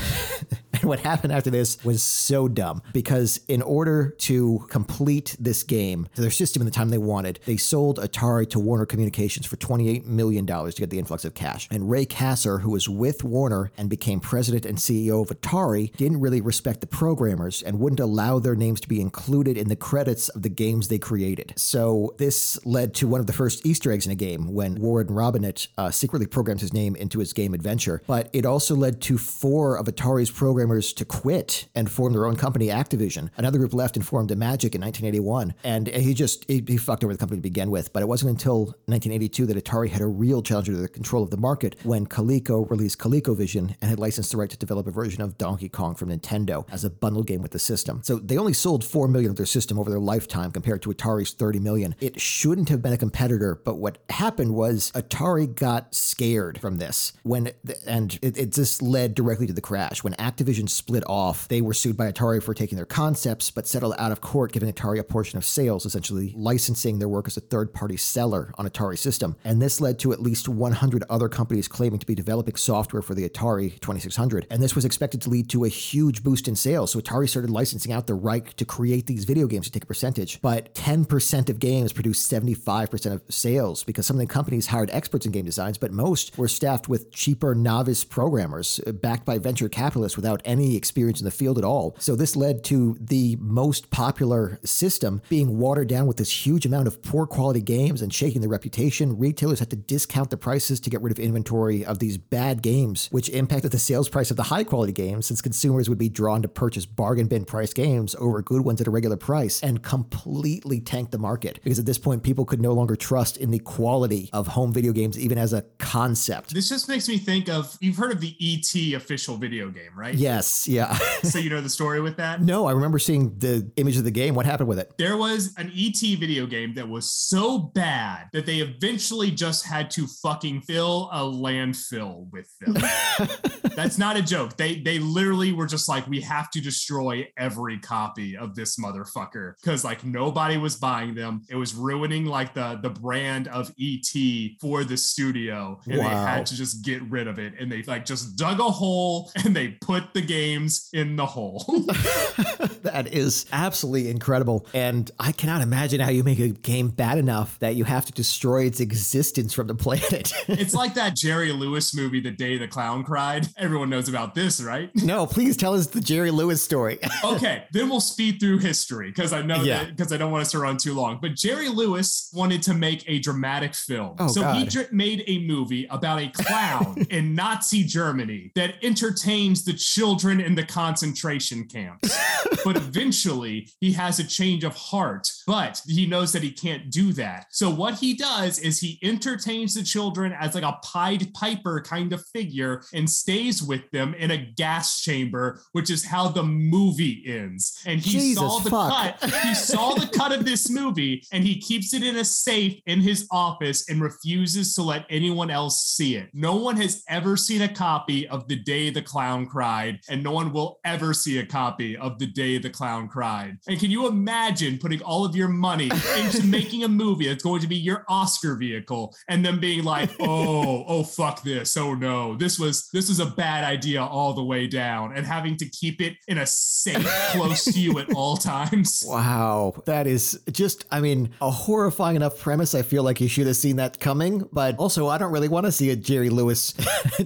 what happened after this was so dumb because in order to complete this game their system in the time they wanted, they sold Atari to Warner Communications for $28 million to get the influx of cash. And Ray Kassar, who was with Warner and became president and CEO of Atari, didn't really respect the programmers and wouldn't allow their names to be included in the credits of the games they created. So this led to one of the first Easter eggs in a game when Warren Robinett uh, secretly programmed his name into his game Adventure. But it also led to four of Atari's programmers to quit and form their own company, Activision. Another group left and formed Magic in 1981. And he just, he, he fucked over the company to begin with. But it wasn't until 1982 that Atari had a real challenger to the control of the market when Coleco released ColecoVision and had licensed the right to develop a version of Donkey Kong from Nintendo as a bundle game with the system. So they only sold 4 million of their system over their lifetime compared to Atari's 30 million. It shouldn't have been a competitor, but what happened was Atari got scared from this when and it, it just led directly to the crash. When Activision split off, they were sued by Atari for taking their concepts but settled out of court giving Atari a portion of sales, essentially licensing their work as a third-party seller on Atari system. And this led to at least 100 other companies claiming to be developing software for the Atari 2600. And this was expected to lead to a huge boost in sales. So Atari started licensing out the right to create these video games to take a percentage. But 10% of games produced 75% of sales because some of the companies hired experts in game designs, but most were staffed with cheaper novice programmers backed by venture capitalists without any experience in the field at all. So this led to the most popular system being watered down with this huge amount of poor quality games and shaking their reputation. Retailers had to discount the prices to get rid of inventory of these bad games, which impacted the sales price of the high quality games since consumers would be drawn to purchase bargain bin price games over good ones at a regular price and completely tanked the market because at this point people could no longer trust in the quality of home video games even as a concept. This just makes me think of you've heard of the ET official video game, right? Yes, yeah. so you know the story with that? No, I remember seeing the image of the game. What happened with it? There was an ET video game that was so bad that they eventually just had to fucking fill a landfill with them. That's not a joke. They they literally were just like, we have to destroy every copy of this motherfucker because like nobody was buying them. It was ruining like the the brand of ET for the studio, and wow. they had to just get rid of it. And they like just dug a hole and they put the games in the hole. that is absolutely incredible, and I cannot imagine how you make a game bad enough that you have to destroy its existence from the planet. it's like that Jerry Lewis movie, The Day the Clown Cried. Everyone knows about this, right? No, please tell us the Jerry Lewis story. okay, then we'll speed through history because I know yeah. because I don't want us to run too long. But Jerry Lewis wanted to make a dramatic film, oh, so God. he made a movie about a clown in Nazi Germany that entertains the children in the concentration camps. But eventually, he has a change of heart, but he knows that he can't do that. So what he does is he entertains the children as like a Pied Piper kind of figure and stays with them in a gas chamber, which is how the movie ends. And he Jesus saw the fuck. cut. He saw the cut of this movie and he keeps it in a safe in his office and refuses to let anyone else see it. No one has ever seen a copy of The Day the Clown Cried, and no one will ever see a copy of The Day the Clown Cried. And can you imagine putting all of your money into making a movie that's going to be your Oscar vehicle and then being like, oh, oh, fuck this. Oh no, this was this was a bad idea all the way down and having to keep it in a safe close to you at all times. Wow. That is just, I mean, a horrifying enough premise. I feel like you should have seen that coming, but also I don't really want to see a Jerry Lewis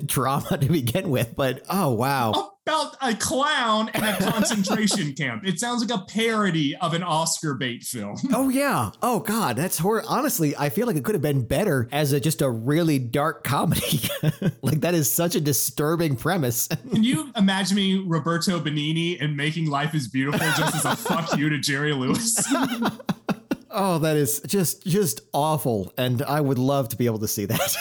drama to begin with. But oh, wow. Oh, about a clown and a concentration camp. It sounds like a parody of an Oscar bait film. oh yeah. Oh god, that's horror. Honestly, I feel like it could have been better as a, just a really dark comedy. like that is such a disturbing premise. Can you imagine me Roberto Benigni and making Life is Beautiful just as a fuck you to Jerry Lewis? Oh, that is just just awful, and I would love to be able to see that.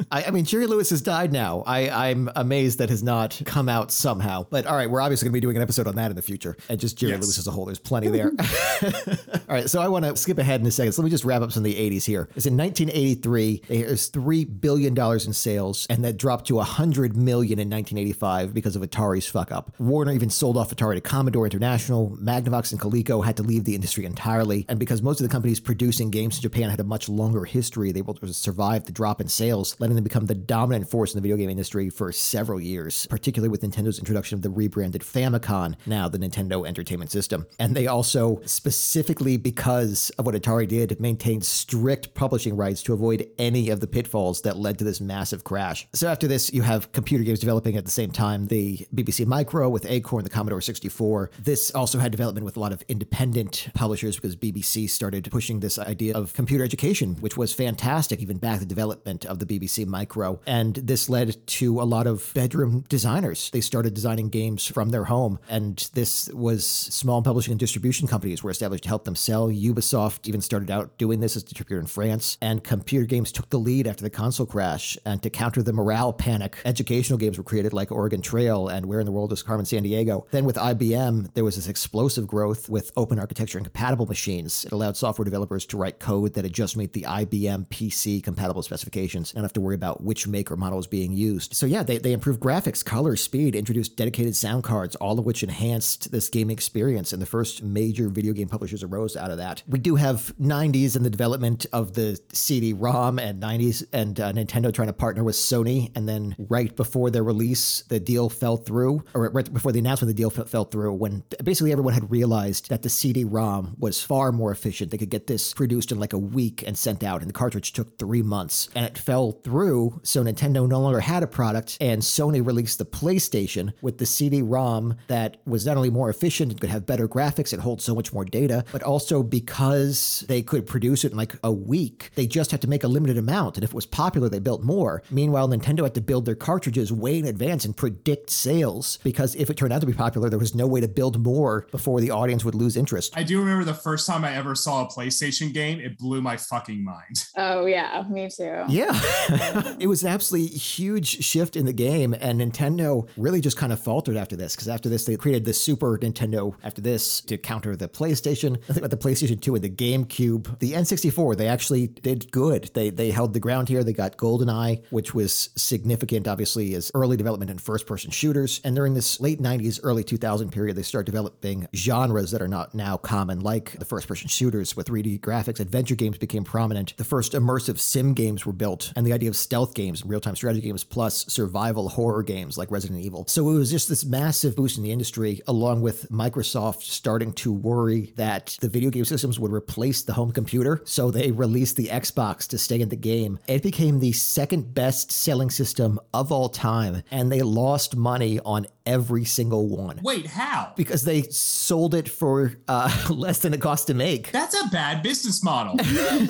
I, I, mean, Jerry Lewis has died now. I, I'm amazed that has not come out somehow. But all right, we're obviously going to be doing an episode on that in the future, and just Jerry yes. Lewis as a whole. There's plenty there. all right, so I want to skip ahead in a second. So let me just wrap up some of the 80s here. It's in 1983. There's three billion dollars in sales, and that dropped to a hundred million in 1985 because of Atari's fuck up. Warner even sold off Atari to Commodore International. Magnavox and Coleco had to leave the industry entirely, and because most of the companies producing games in Japan had a much longer history. They were able to survive the drop in sales, letting them become the dominant force in the video game industry for several years, particularly with Nintendo's introduction of the rebranded Famicom, now the Nintendo Entertainment System. And they also, specifically because of what Atari did, maintained strict publishing rights to avoid any of the pitfalls that led to this massive crash. So after this, you have computer games developing at the same time, the BBC Micro with Acorn, the Commodore 64. This also had development with a lot of independent publishers because BBC started started pushing this idea of computer education, which was fantastic, even back the development of the BBC Micro. And this led to a lot of bedroom designers. They started designing games from their home. And this was small publishing and distribution companies were established to help them sell. Ubisoft even started out doing this as a distributor in France. And computer games took the lead after the console crash. And to counter the morale panic, educational games were created like Oregon Trail and Where in the World is Carmen Sandiego. Then with IBM, there was this explosive growth with open architecture and compatible machines. It allowed software developers to write code that had just meet the IBM PC compatible specifications and have to worry about which maker model is being used. So yeah, they, they improved graphics, color, speed, introduced dedicated sound cards, all of which enhanced this gaming experience. And the first major video game publishers arose out of that. We do have 90s and the development of the CD-ROM and 90s and uh, Nintendo trying to partner with Sony. And then right before their release, the deal fell through, or right before the announcement, the deal f- fell through when basically everyone had realized that the CD-ROM was far more efficient they could get this produced in like a week and sent out, and the cartridge took three months, and it fell through so Nintendo no longer had a product, and Sony released the PlayStation with the CD-ROM that was not only more efficient and could have better graphics and hold so much more data, but also because they could produce it in like a week, they just had to make a limited amount, and if it was popular, they built more. Meanwhile, Nintendo had to build their cartridges way in advance and predict sales because if it turned out to be popular, there was no way to build more before the audience would lose interest. I do remember the first time I ever saw a PlayStation game, it blew my fucking mind. Oh yeah, me too. Yeah. it was an absolutely huge shift in the game, and Nintendo really just kind of faltered after this because after this, they created the Super Nintendo after this to counter the PlayStation. I think about the PlayStation 2 and the GameCube. The N64, they actually did good. They they held the ground here. They got GoldenEye, which was significant, obviously, as early development in first person shooters. And during this late 90s, early 2000 period, they started developing genres that are not now common, like the first person shooters with 3D graphics. Adventure games became prominent. The first immersive sim games were built, and the idea of stealth games, real time strategy games, plus survival horror games like Resident Evil. So it was just this massive boost in the industry, along with Microsoft starting to worry that the video game systems would replace the home computer. So they released the Xbox to stay in the game. It became the second best selling system of all time, and they lost money on every single one. Wait, how? Because they sold it for uh, less than it cost to make. That's a bad business model.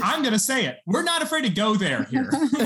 I'm going to say it. We're not afraid to go there here.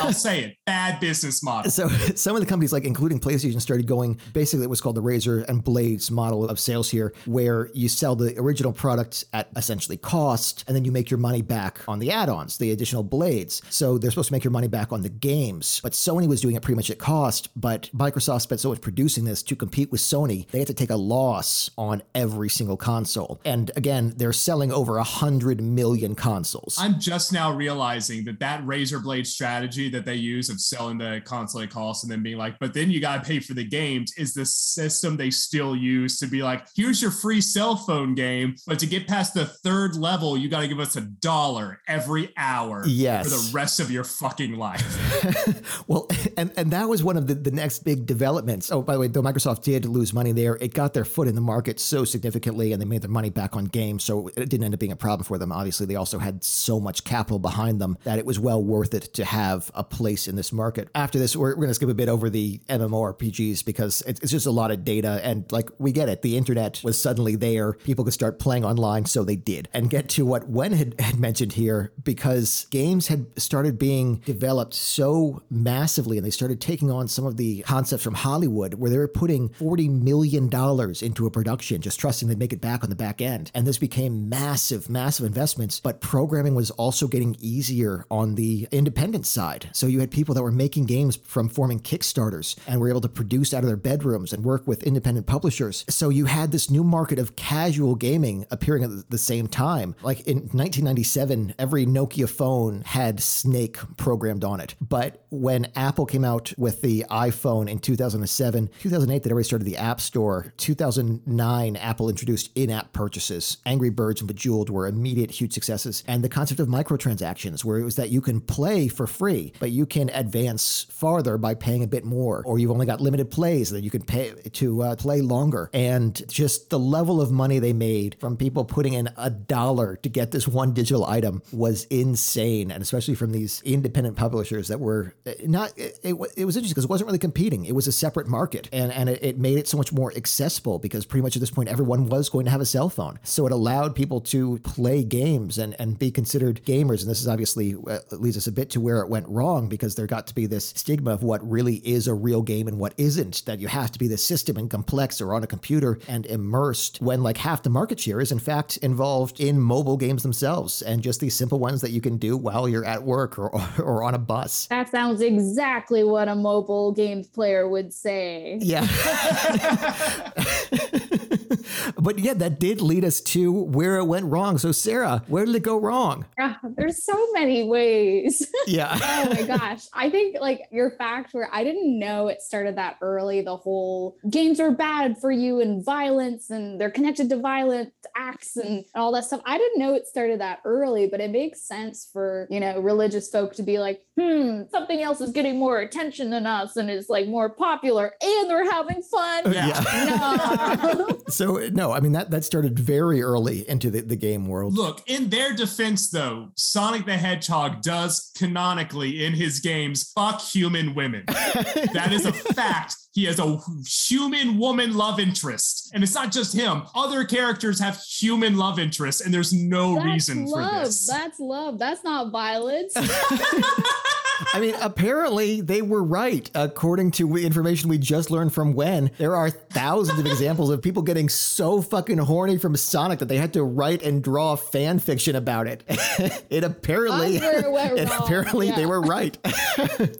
I'll say it. Bad business model. So some of the companies, like including PlayStation, started going basically what's called the razor and blades model of sales here, where you sell the original product at essentially cost, and then you make your money back on the add-ons, the additional blades. So they're supposed to make your money back on the games. But Sony was doing it pretty much at cost, but Microsoft spent so much producing this to compete with Sony, they had to take a loss on every single console. And again, they're selling over a hundred million consoles. I'm just now realizing that that razor blade strategy that they use of selling the console at cost and then being like, but then you got to pay for the games is the system they still use to be like, here's your free cell phone game, but to get past the third level, you got to give us a dollar every hour yes. for the rest of your fucking life. well, and, and that was one of the, the next big developments. Oh, by the way, though Microsoft did lose money there, it got their foot in the market so significantly and they made their money back on games. So it didn't end up being a problem for them. Obviously, they also had so much capital behind them that it was well worth it to have a place in this market. After this, we're, we're going to skip a bit over the MMORPGs because it's, it's just a lot of data. And like, we get it. The internet was suddenly there. People could start playing online. So they did. And get to what Wen had, had mentioned here because games had started being developed so massively and they started taking on some of the concepts from Hollywood where they were putting $40 million into a production, just trusting they'd make it back on the back end. And this became massive, massive investments. But programming was also getting easier on the independent side. So you had people that were making games from forming Kickstarters and were able to produce out of their bedrooms and work with independent publishers. So you had this new market of casual gaming appearing at the same time. Like in 1997, every Nokia phone had Snake programmed on it. But when Apple came out with the iPhone in 2007, 2008, that everybody started the App Store. 2009, Apple introduced in app purchases. Angry Birds and Bejeweled were immediate huge successes. And the concept of microtransactions, where it was that you can play for free, but you can advance farther by paying a bit more, or you've only got limited plays that you can pay to uh, play longer. And just the level of money they made from people putting in a dollar to get this one digital item was insane. And especially from these independent publishers that were uh, not, it, it, it was interesting because it wasn't really competing, it was a separate market. And, and it, it made it so much more accessible because pretty much at this point, everyone was going to have a cell phone. So it allowed people to play games and, and be considered gamers. And this is obviously uh, leads us a bit to where it went wrong because there got to be this stigma of what really is a real game and what isn't, that you have to be this system and complex or on a computer and immersed when like half the market share is in fact involved in mobile games themselves and just these simple ones that you can do while you're at work or, or on a bus. That sounds exactly what a mobile games player would say. Yeah. but yeah, that did lead us to where it went wrong. So, Sarah, where did it go wrong? Uh, there's so many ways. Yeah. oh my gosh. I think like your fact where I didn't know it started that early, the whole games are bad for you and violence and they're connected to violent acts and all that stuff. I didn't know it started that early, but it makes sense for, you know, religious folk to be like, hmm, something else is getting more attention than us and is like more popular and they're having fun. Yeah. No. So no, I mean that that started very early into the, the game world. Look, in their defense, though, Sonic the Hedgehog does canonically in his games fuck human women. that is a fact. He has a human woman love interest. And it's not just him. Other characters have human love interests, and there's no That's reason for this. That's love. That's not violence. I mean, apparently they were right. According to information we just learned from Wen, there are thousands of examples of people getting so fucking horny from Sonic that they had to write and draw fan fiction about it. it apparently, it went it wrong, apparently they were right.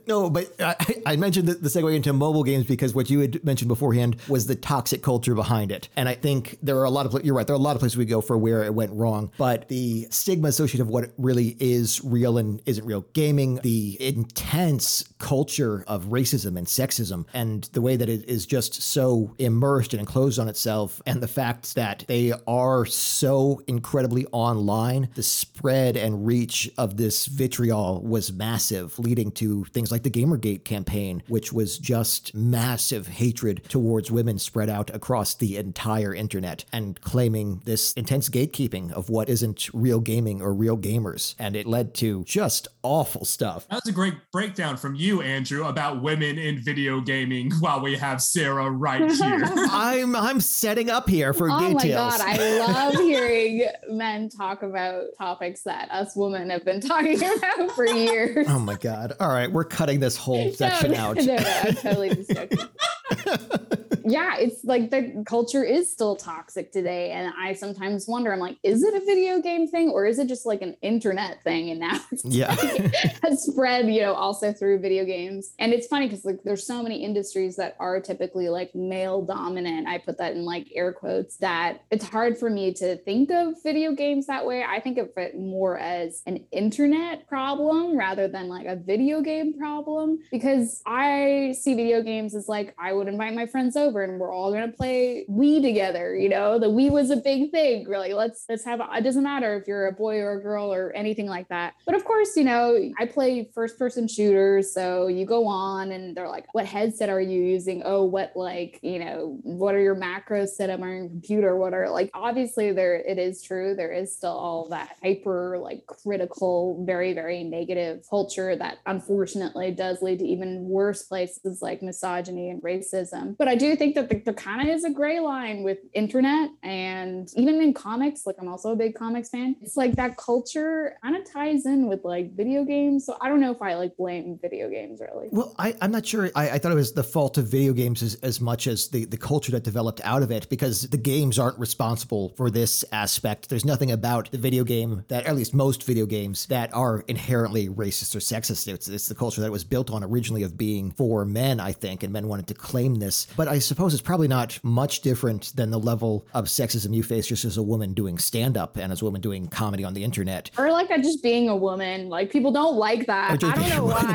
no, but I, I mentioned the, the segue into mobile games because what you had mentioned beforehand was the toxic culture behind it, and I think there are a lot of you're right. There are a lot of places we go for where it went wrong, but the stigma associated with what really is real and isn't real gaming, the intense culture of racism and sexism, and the way that it is just so immersed and enclosed on itself, and the fact that they are so incredibly online, the spread and reach of this vitriol was massive, leading to things like the Gamergate campaign, which was just massive hatred towards women spread out across the entire internet and claiming this intense gatekeeping of what isn't real gaming or real gamers. And it led to just awful stuff. That was a great breakdown from you, Andrew, about women in video gaming while we have Sarah right here. I'm I'm setting up here for details. oh my god, I love hearing men talk about topics that us women have been talking about for years. Oh my god. All right, we're cutting this whole section no, out. No, no, I'm totally just joking. Yeah, it's like the culture is still toxic today. And I sometimes wonder, I'm like, is it a video game thing or is it just like an internet thing? And now it's Yeah. has spread, you know, also through video games. And it's funny because like there's so many industries that are typically like male dominant. I put that in like air quotes that it's hard for me to think of video games that way. I think of it more as an internet problem rather than like a video game problem because I see video games as like I would invite my friends over and we're all gonna play Wii together. You know, the Wii was a big thing. Really, let's let's have. It doesn't matter if you're a boy or a girl or anything like that. But of course, you know, I play first person shooters, so you go on and they're like, "What headset are you using? Oh, what like you know, what are your macros set up on your computer? What are like obviously there it is true. There is still all that hyper like critical, very very negative culture that unfortunately does lead to even worse places like misogyny and racism. But I do think that there, there kind of is a gray line with internet and even in comics. Like I'm also a big comics fan. It's like that culture kind of ties in with like video games. So I don't know if I like blame video games really. Well, I, I'm not sure. I, I thought it was the fault of video games as, as much as the, the culture that developed out of it, because the games aren't responsible for this aspect. There's nothing about the video game that, at least most video games, that are inherently racist or sexist. It's, it's the culture that was built on originally of being for men, I think, and men wanted to claim this. But I suppose it's probably not much different than the level of sexism you face just as a woman doing stand up and as a woman doing comedy on the internet. Or like that just being a woman. Like people don't like that. I don't know why.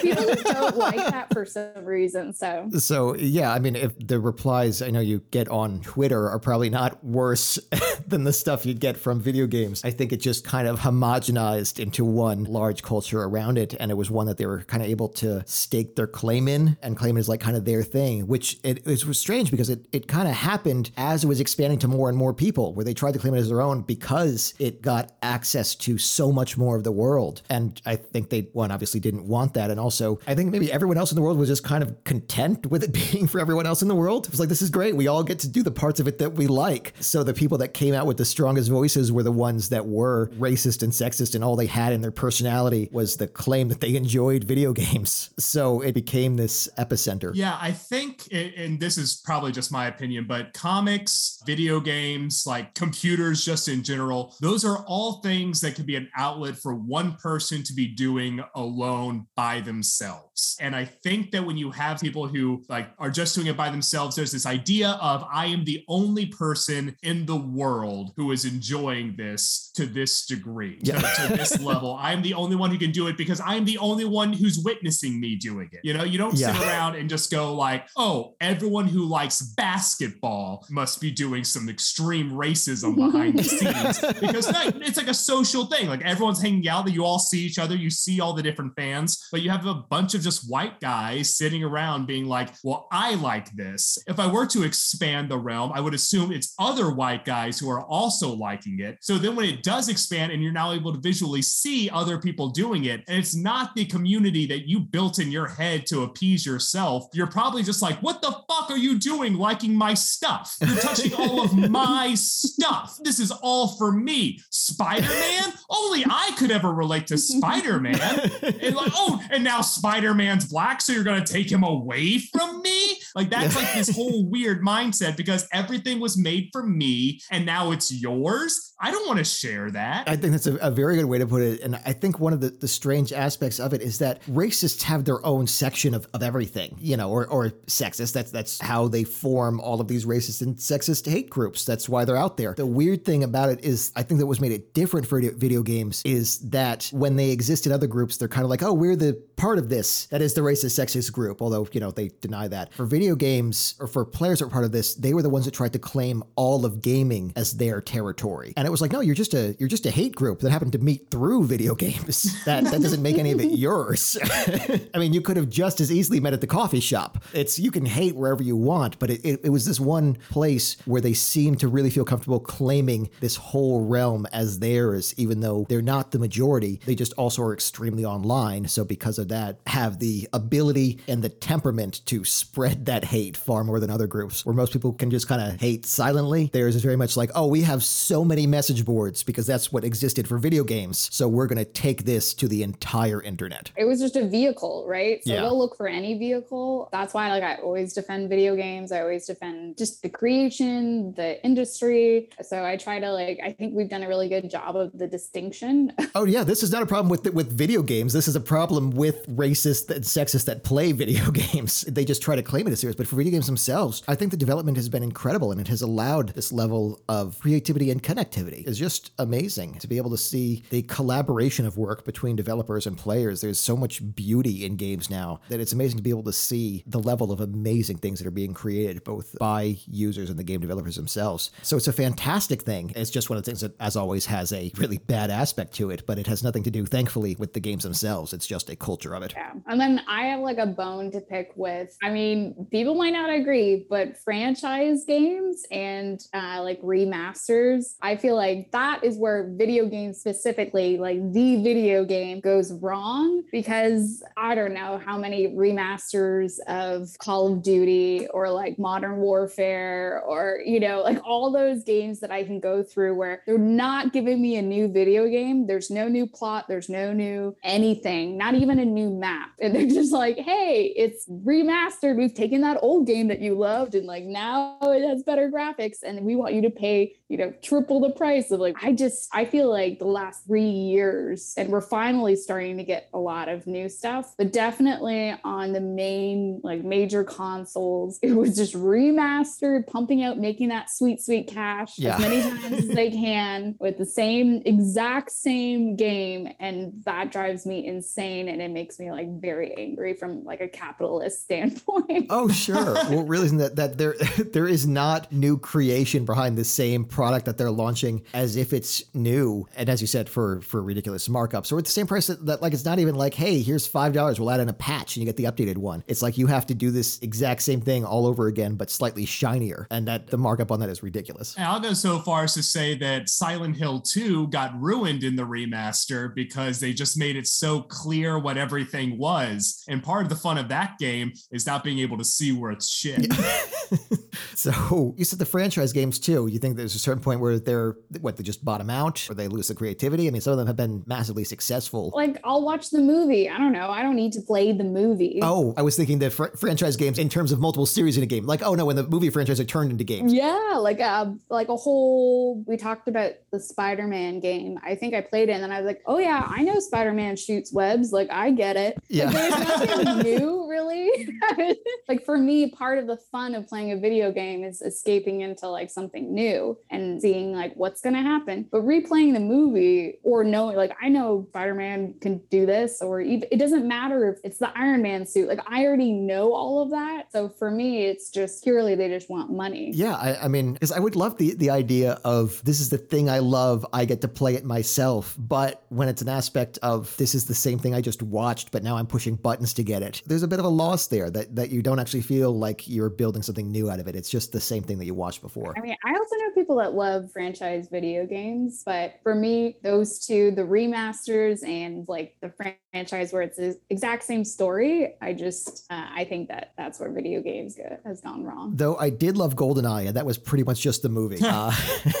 people just don't like that for some reason. So So yeah, I mean, if the replies I know you get on Twitter are probably not worse than the stuff you'd get from video games. I think it just kind of homogenized into one large culture around it, and it was one that they were kind of able to stake their claim in and claim it as like kind of their thing. Which it, it was strange because it it kind of happened as it was expanding to more and more people, where they tried to claim it as their own because it got access to so much more of the world. And I think they one obviously didn't want that, and also I think maybe everyone else in the world was just kind of content with it being for everyone else in the world. It was like this is great. We all get to do the parts of it that we like. So the people that came out with the strongest voices were the ones that were racist and sexist, and all they had in their personality was the claim that they enjoyed video games. So it became this epicenter. Yeah, I think, and this is probably just my opinion, but comics, video games, like computers, just in general, those are all things that could be an outlet for one person to be doing alone by themselves. And I think that when you have people who like are just doing it by themselves, there's this idea of I am the only person in the world who is enjoying this to this degree, yeah. to, to, this level. I am the only one who can do it because I am the only one who's witnessing me doing it. You know, you don't yeah. sit around and just go like, oh, everyone who likes basketball must be doing some extreme racism behind the scenes because it's like a social thing. Like everyone's hanging out, that you all see each other, you see all the different fans, but you have a bunch of just white guys sitting around being like, well, I like this. If I were to expand the realm, I would assume it's other white guys who are also liking it. So then when it does expand and you're now able to visually see other people doing it, and it's not the community that you built in your head to appease yourself, you're probably just like, what the fuck are you doing liking my stuff? You're touching all of my stuff. This is all for me. Spider Man? Only I could ever relate to Spider Man. and like, oh, and now Spider Man's black, so you're going to take him away from me? Like, that's like this whole weird mindset because everything was made for me and now it's yours. I don't want to share that. I think that's a, a, very good way to put it. And I think one of the, the strange aspects of it is that racists have their own section of, of everything, you know, or, or sexist. That's that's how they form all of these racist and sexist hate groups. That's why they're out there. The weird thing about it is I think that was made it different for video games is that when they exist in other groups, they're kind of like, oh, we're the part of this that is the racist sexist group. Although, you know, they deny that. For video games or for players that are part of this, they were the ones that tried to claim all of gaming as their territory. And it was like, no, you're just a you're just a hate group that happened to meet through video games. That that doesn't make any of it yours. I mean, you could have just as easily met at the coffee shop. It's you can hate wherever you want, but it, it, it was this one place where they seemed to really feel comfortable claiming this whole realm as theirs, even though they're not the majority. They just also are extremely online. So because of that, have the ability and the temperament to spread that hate far more than other groups, where most people can just kind of hate silently. Theirs is very much like, oh, we have so many message boards because that's what existed for video games. So we're going to take this to the entire internet. It was just a vehicle, right? So yeah. they'll look for any vehicle. That's why, like, I always defend video games. I always defend just the creation, the industry. So I try to, like, I think we've done a really good job of the distinction. oh, yeah. This is not a problem with with video games. This is a problem with racist and sexist that play video games. They just try to claim it as serious. But for video games themselves, I think the development has been incredible and it has allowed this level of creativity and connectivity. It's just amazing to be able to see the collaboration of work between developers and players. There's so much beauty in games now that it's amazing to be able to see the level of amazing things that are being created both by users and the game developers themselves. So it's a fantastic thing. It's just one of the things that, as always, has a really bad aspect to it, but it has nothing to do, thankfully, with the games themselves. It's just a culture of it. Yeah. And then I have like a bone to pick with, I mean, people might not agree, but franchise games and uh, like remasters, I feel like that is where video games specifically, like the video game, goes wrong because I don't know how many remasters of Call of Duty or like Modern Warfare or, you know, like all those games that I can go through where they're not giving me a new video game. There's no new plot, there's no new anything, not even a new map. And they're just like, hey, it's remastered. We've taken that old game that you loved and like now it has better graphics and we want you to pay, you know, triple the price of like, I just, I feel like the last three years, and we're finally starting to get a lot of new stuff, but definitely on the main, like major consoles, it was just remastered, pumping out, making that sweet, sweet cash yeah. as many times as they can with the same exact same game. And that drives me insane. And it makes me like very angry from like a capitalist standpoint. Oh, sure. well, really, that, that there, there is not new creation behind the same product that they're launching as if it's new. And as you said, for for ridiculous markups, or at the same price that, that like it's not even like, hey, here's five dollars, we'll add in a patch and you get the updated one. It's like you have to do this exact same thing all over again, but slightly shinier, and that the markup on that is ridiculous. And I'll go so far as to say that Silent Hill 2 got ruined in the remaster because they just made it so clear what everything was. And part of the fun of that game is not being able to see where it's shit. so you said the franchise games too. You think there's a certain point where they're what they just bottom out or they lose the creativity? I mean, some of them have been massively successful. Like I'll watch the movie. I don't know. I don't need to play the movie. Oh, I was thinking the fr- franchise games in terms of multiple series in a game. Like, oh no, when the movie franchise are turned into games. Yeah, like a like a whole. We talked about the Spider-Man game. I think I played it, and then I was like, oh yeah, I know Spider-Man shoots webs. Like I get it. Yeah. Like, there's nothing new, really. like for me, part of the fun of playing a video game is escaping into like something new and seeing like what's gonna happen. But replaying the movie or knowing, like I know Spider-Man can do this, or even it doesn't matter if it's the Iron Man suit. Like I already know all of that. So for me, it's just purely they just want money. Yeah, I, I mean, because I would love the the idea of this is the thing I love. I get to play it myself. But when it's an aspect of this is the same thing I just watched, but now I'm pushing buttons to get it. There's a bit of a loss there that that you don't actually feel like you're building something new out of it. It's just the same thing that you watched before. I mean, I also know people that love franchise video games, but for me, those two, the remasters and like the franchise where it's the exact same story, I just uh, I think that that's where video games go, has gone wrong. Though I did love GoldenEye, and that was pretty much just the movie, uh,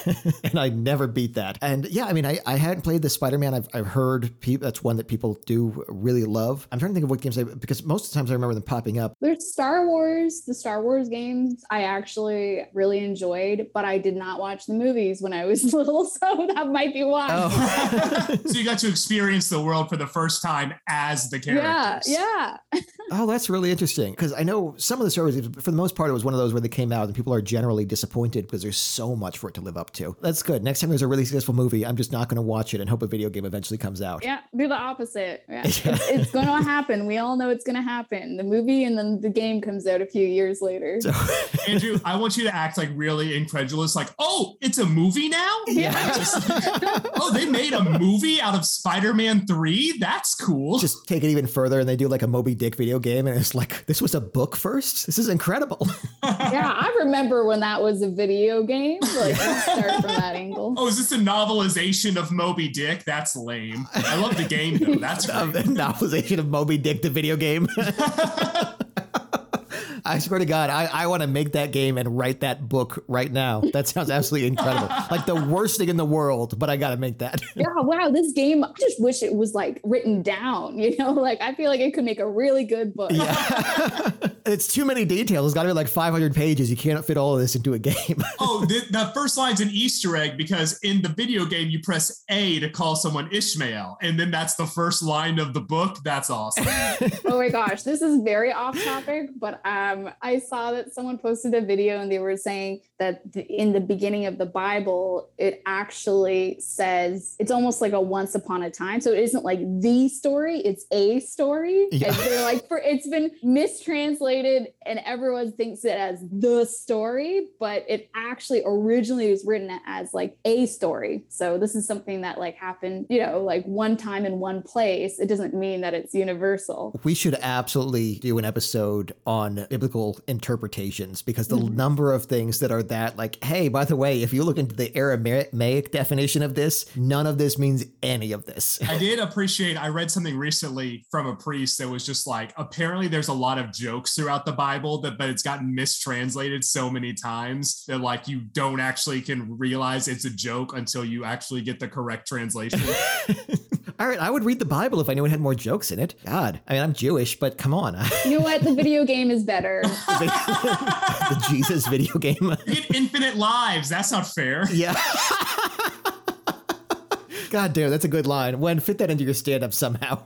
and I never beat that. And yeah, I mean, I, I hadn't played the Spider-Man. I've, I've heard people that's one that people do really love. I'm trying to think of what games I because most of the times I remember them popping up. There's Star Wars, the Star Wars games I actually really enjoyed, but I did not watch the movies when I was little, so that might be why. Oh, so you got to experience the world for the first time as the yeah, characters. yeah. oh, that's really interesting because I know some of the stories. For the most part, it was one of those where they came out and people are generally disappointed because there's so much for it to live up to. That's good. Next time there's a really successful movie, I'm just not going to watch it and hope a video game eventually comes out. Yeah, do the opposite. Yeah. It's, it's going to happen. We all know it's going to happen. The movie and then the game comes out a few years later. So, Andrew, I want you to act like really incredulous, like, oh, it's a movie now? yeah. oh, they made a movie out of Spider-Man 3? That's cool. Just take it even further and they do like a Moby Dick video game and it's like, this was a book first? This is incredible. yeah, I remember when that was a video game. Like, start from that angle. Oh, is this a novelization of Moby Dick? That's lame. I love the game though. That's a novelization of Moby Dick, the video game. I swear to God, I, I want to make that game and write that book right now. That sounds absolutely incredible. Like the worst thing in the world, but I got to make that. Yeah, wow, this game, I just wish it was like written down, you know? Like, I feel like it could make a really good book. Yeah. it's too many details. It's got to be like 500 pages. You can't fit all of this into a game. oh, the, the first line's an Easter egg because in the video game, you press A to call someone Ishmael. And then that's the first line of the book. That's awesome. oh my gosh, this is very off topic, but um, Um, I saw that someone posted a video and they were saying that in the beginning of the Bible, it actually says it's almost like a once upon a time. So it isn't like the story, it's a story. Yeah. And they're like, for it's been mistranslated and everyone thinks it as the story, but it actually originally was written as like a story. So this is something that like happened, you know, like one time in one place. It doesn't mean that it's universal. We should absolutely do an episode on biblical interpretations because the mm-hmm. number of things that are that, like, hey, by the way, if you look into the Aramaic definition of this, none of this means any of this. I did appreciate, I read something recently from a priest that was just like, apparently there's a lot of jokes throughout the Bible that, but it's gotten mistranslated so many times that like you don't actually can realize it's a joke until you actually get the correct translation. All right, I would read the Bible if I knew it had more jokes in it. God, I mean, I'm Jewish, but come on. You know what? The video game is better. the Jesus video game. You get infinite lives. That's not fair. Yeah. God damn, that's a good line. Wen fit that into your stand up somehow.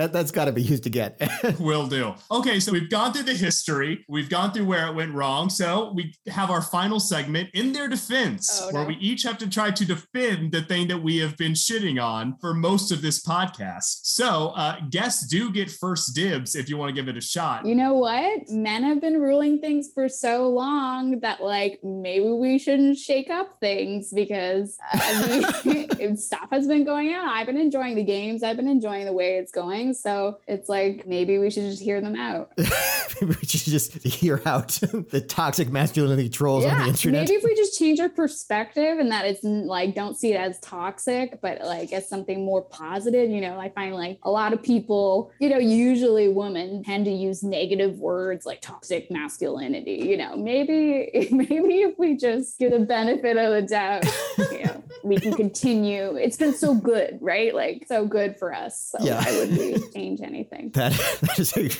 That, that's got to be used again. Will do. Okay, so we've gone through the history, we've gone through where it went wrong. So we have our final segment in their defense, Oh, where we each have to try to defend the thing that we have been shitting on for most of this podcast. So uh, guests do get first dibs if you want to give it a shot. You know what? Men have been ruling things for so long that like maybe we shouldn't shake up things because I mean, stuff has been going on. I've been enjoying the games. I've been enjoying the way it's going. So it's like maybe we should just hear them out. we should just hear out the toxic masculinity trolls on the internet. Maybe if we just change our perspective and that it's like don't see it as toxic, but like as something more positive. You know, I find like a lot of people, you know, usually women tend to use negative words like toxic masculinity. You know, maybe maybe if we just give the benefit of the doubt, you know, we can continue. It's been so good, right? Like so good for us. So Yeah. why would we change anything? that, that is a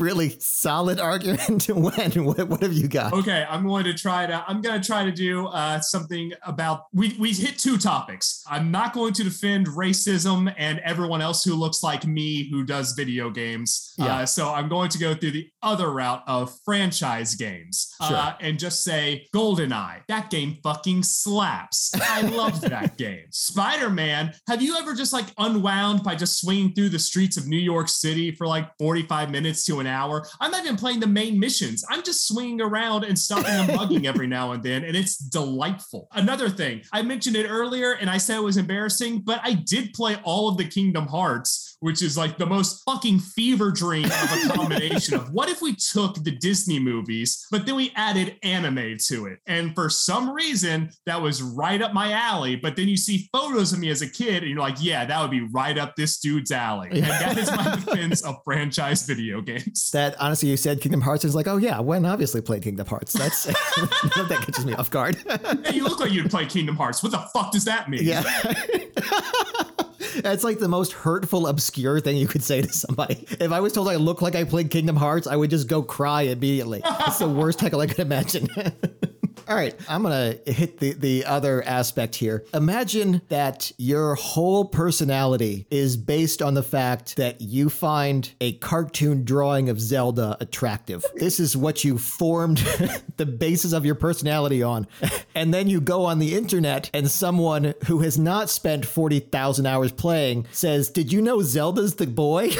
really solid argument. Wen what, what have you got? Okay, I'm going to try to. I'm going to try to do uh, something about. We we hit two topics. I'm not going to defend racism and everyone else who looks like me who does video games. Yeah. Uh, so I'm going to go through the other route of franchise games Sure. uh, and just say GoldenEye. That game fucking slaps. I loved that game. Spider Man. Have you ever just like unwound by just swinging through the streets of New York City for like 45 minutes to an hour? I'm not even playing the main missions. I'm just swinging around and stopping and bugging every now and then, and it's delightful. Another thing, I mentioned it earlier and I said it was embarrassing, but I did play all of the Kingdom Hearts. Which is like the most fucking fever dream of a combination of what if we took the Disney movies, but then we added anime to it? And for some reason, that was right up my alley. But then you see photos of me as a kid, and you're like, yeah, that would be right up this dude's alley. And that is my defense of franchise video games. That honestly, you said Kingdom Hearts is like, oh yeah, when obviously played Kingdom Hearts. That's that catches me off guard. Hey, you look like you'd play Kingdom Hearts. What the fuck does that mean? Yeah. That's like the most hurtful, obscure thing you could say to somebody. If I was told I look like I played Kingdom Hearts, I would just go cry immediately. It's the worst heckle I could imagine. All right, I'm gonna hit the, the other aspect here. Imagine that your whole personality is based on the fact that you find a cartoon drawing of Zelda attractive. This is what you formed the basis of your personality on. And then you go on the internet and someone who has not spent 40,000 hours playing says, Did you know Zelda's the boy?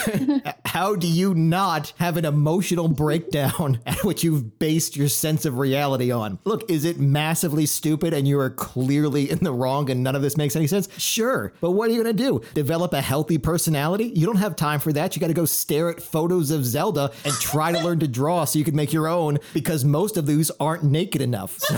How do you not have an emotional breakdown at what you've based your sense of reality on? Look, is it massively stupid and you are clearly in the wrong and none of this makes any sense? Sure, but what are you gonna do? Develop a healthy personality? You don't have time for that. You gotta go stare at photos of Zelda and try to learn to draw so you can make your own because most of these aren't naked enough.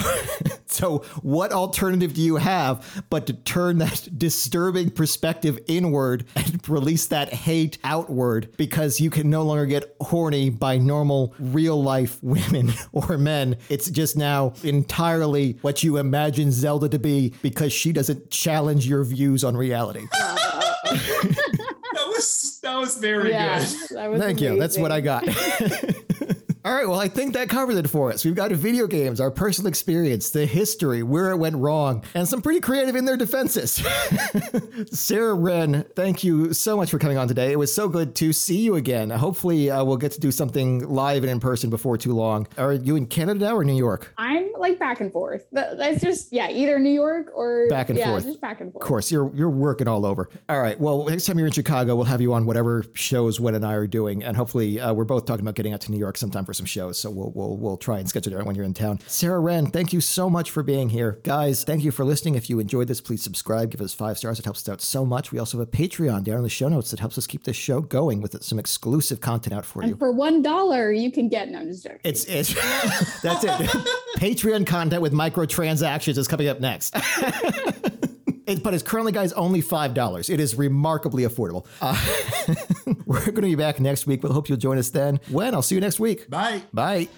So, so what alternative do you have but to turn that disturbing perspective inward and release that hate outward because you can no longer get horny by normal real life women or men. It's just now entirely what you imagine Zelda to be because she doesn't challenge your views on reality. That was that was very yeah, good. that was Thank you. That's what I got. All right, well, I think that covers it for us. We've got video games, our personal experience, the history, where it went wrong, and some pretty creative in their defenses. Sarah Wren, thank you so much for coming on today. It was so good to see you again. Hopefully, uh, we'll get to do something live and in person before too long. Are you in Canada now or New York? I'm like back and forth. That- That's just yeah, either New York or Back and yeah, forth. just back and forth. Of course, you're you're working all over. All right. Well, next time you're in Chicago, we'll have you on whatever shows Wen and I are doing, and hopefully, uh, we're both talking about getting out to New York sometime for some shows. So we'll we'll we'll try and schedule it when you're in town. Sarah Wren, thank you so much for being here, guys. Thank you for listening. If you enjoyed this, please subscribe, give us five stars. It helps us out so much. We also have a Patreon down in the show notes that helps us keep this show going with some exclusive content out for you. And for one dollar, you can get no, I'm just joking. It's it's that's it. Patreon content with microtransactions is coming up next. It- but it's currently, guys, only five dollars. It is remarkably affordable. Uh, we're going to be back next week, but hope you'll join us then. Wen I'll see you next week. Bye. Bye.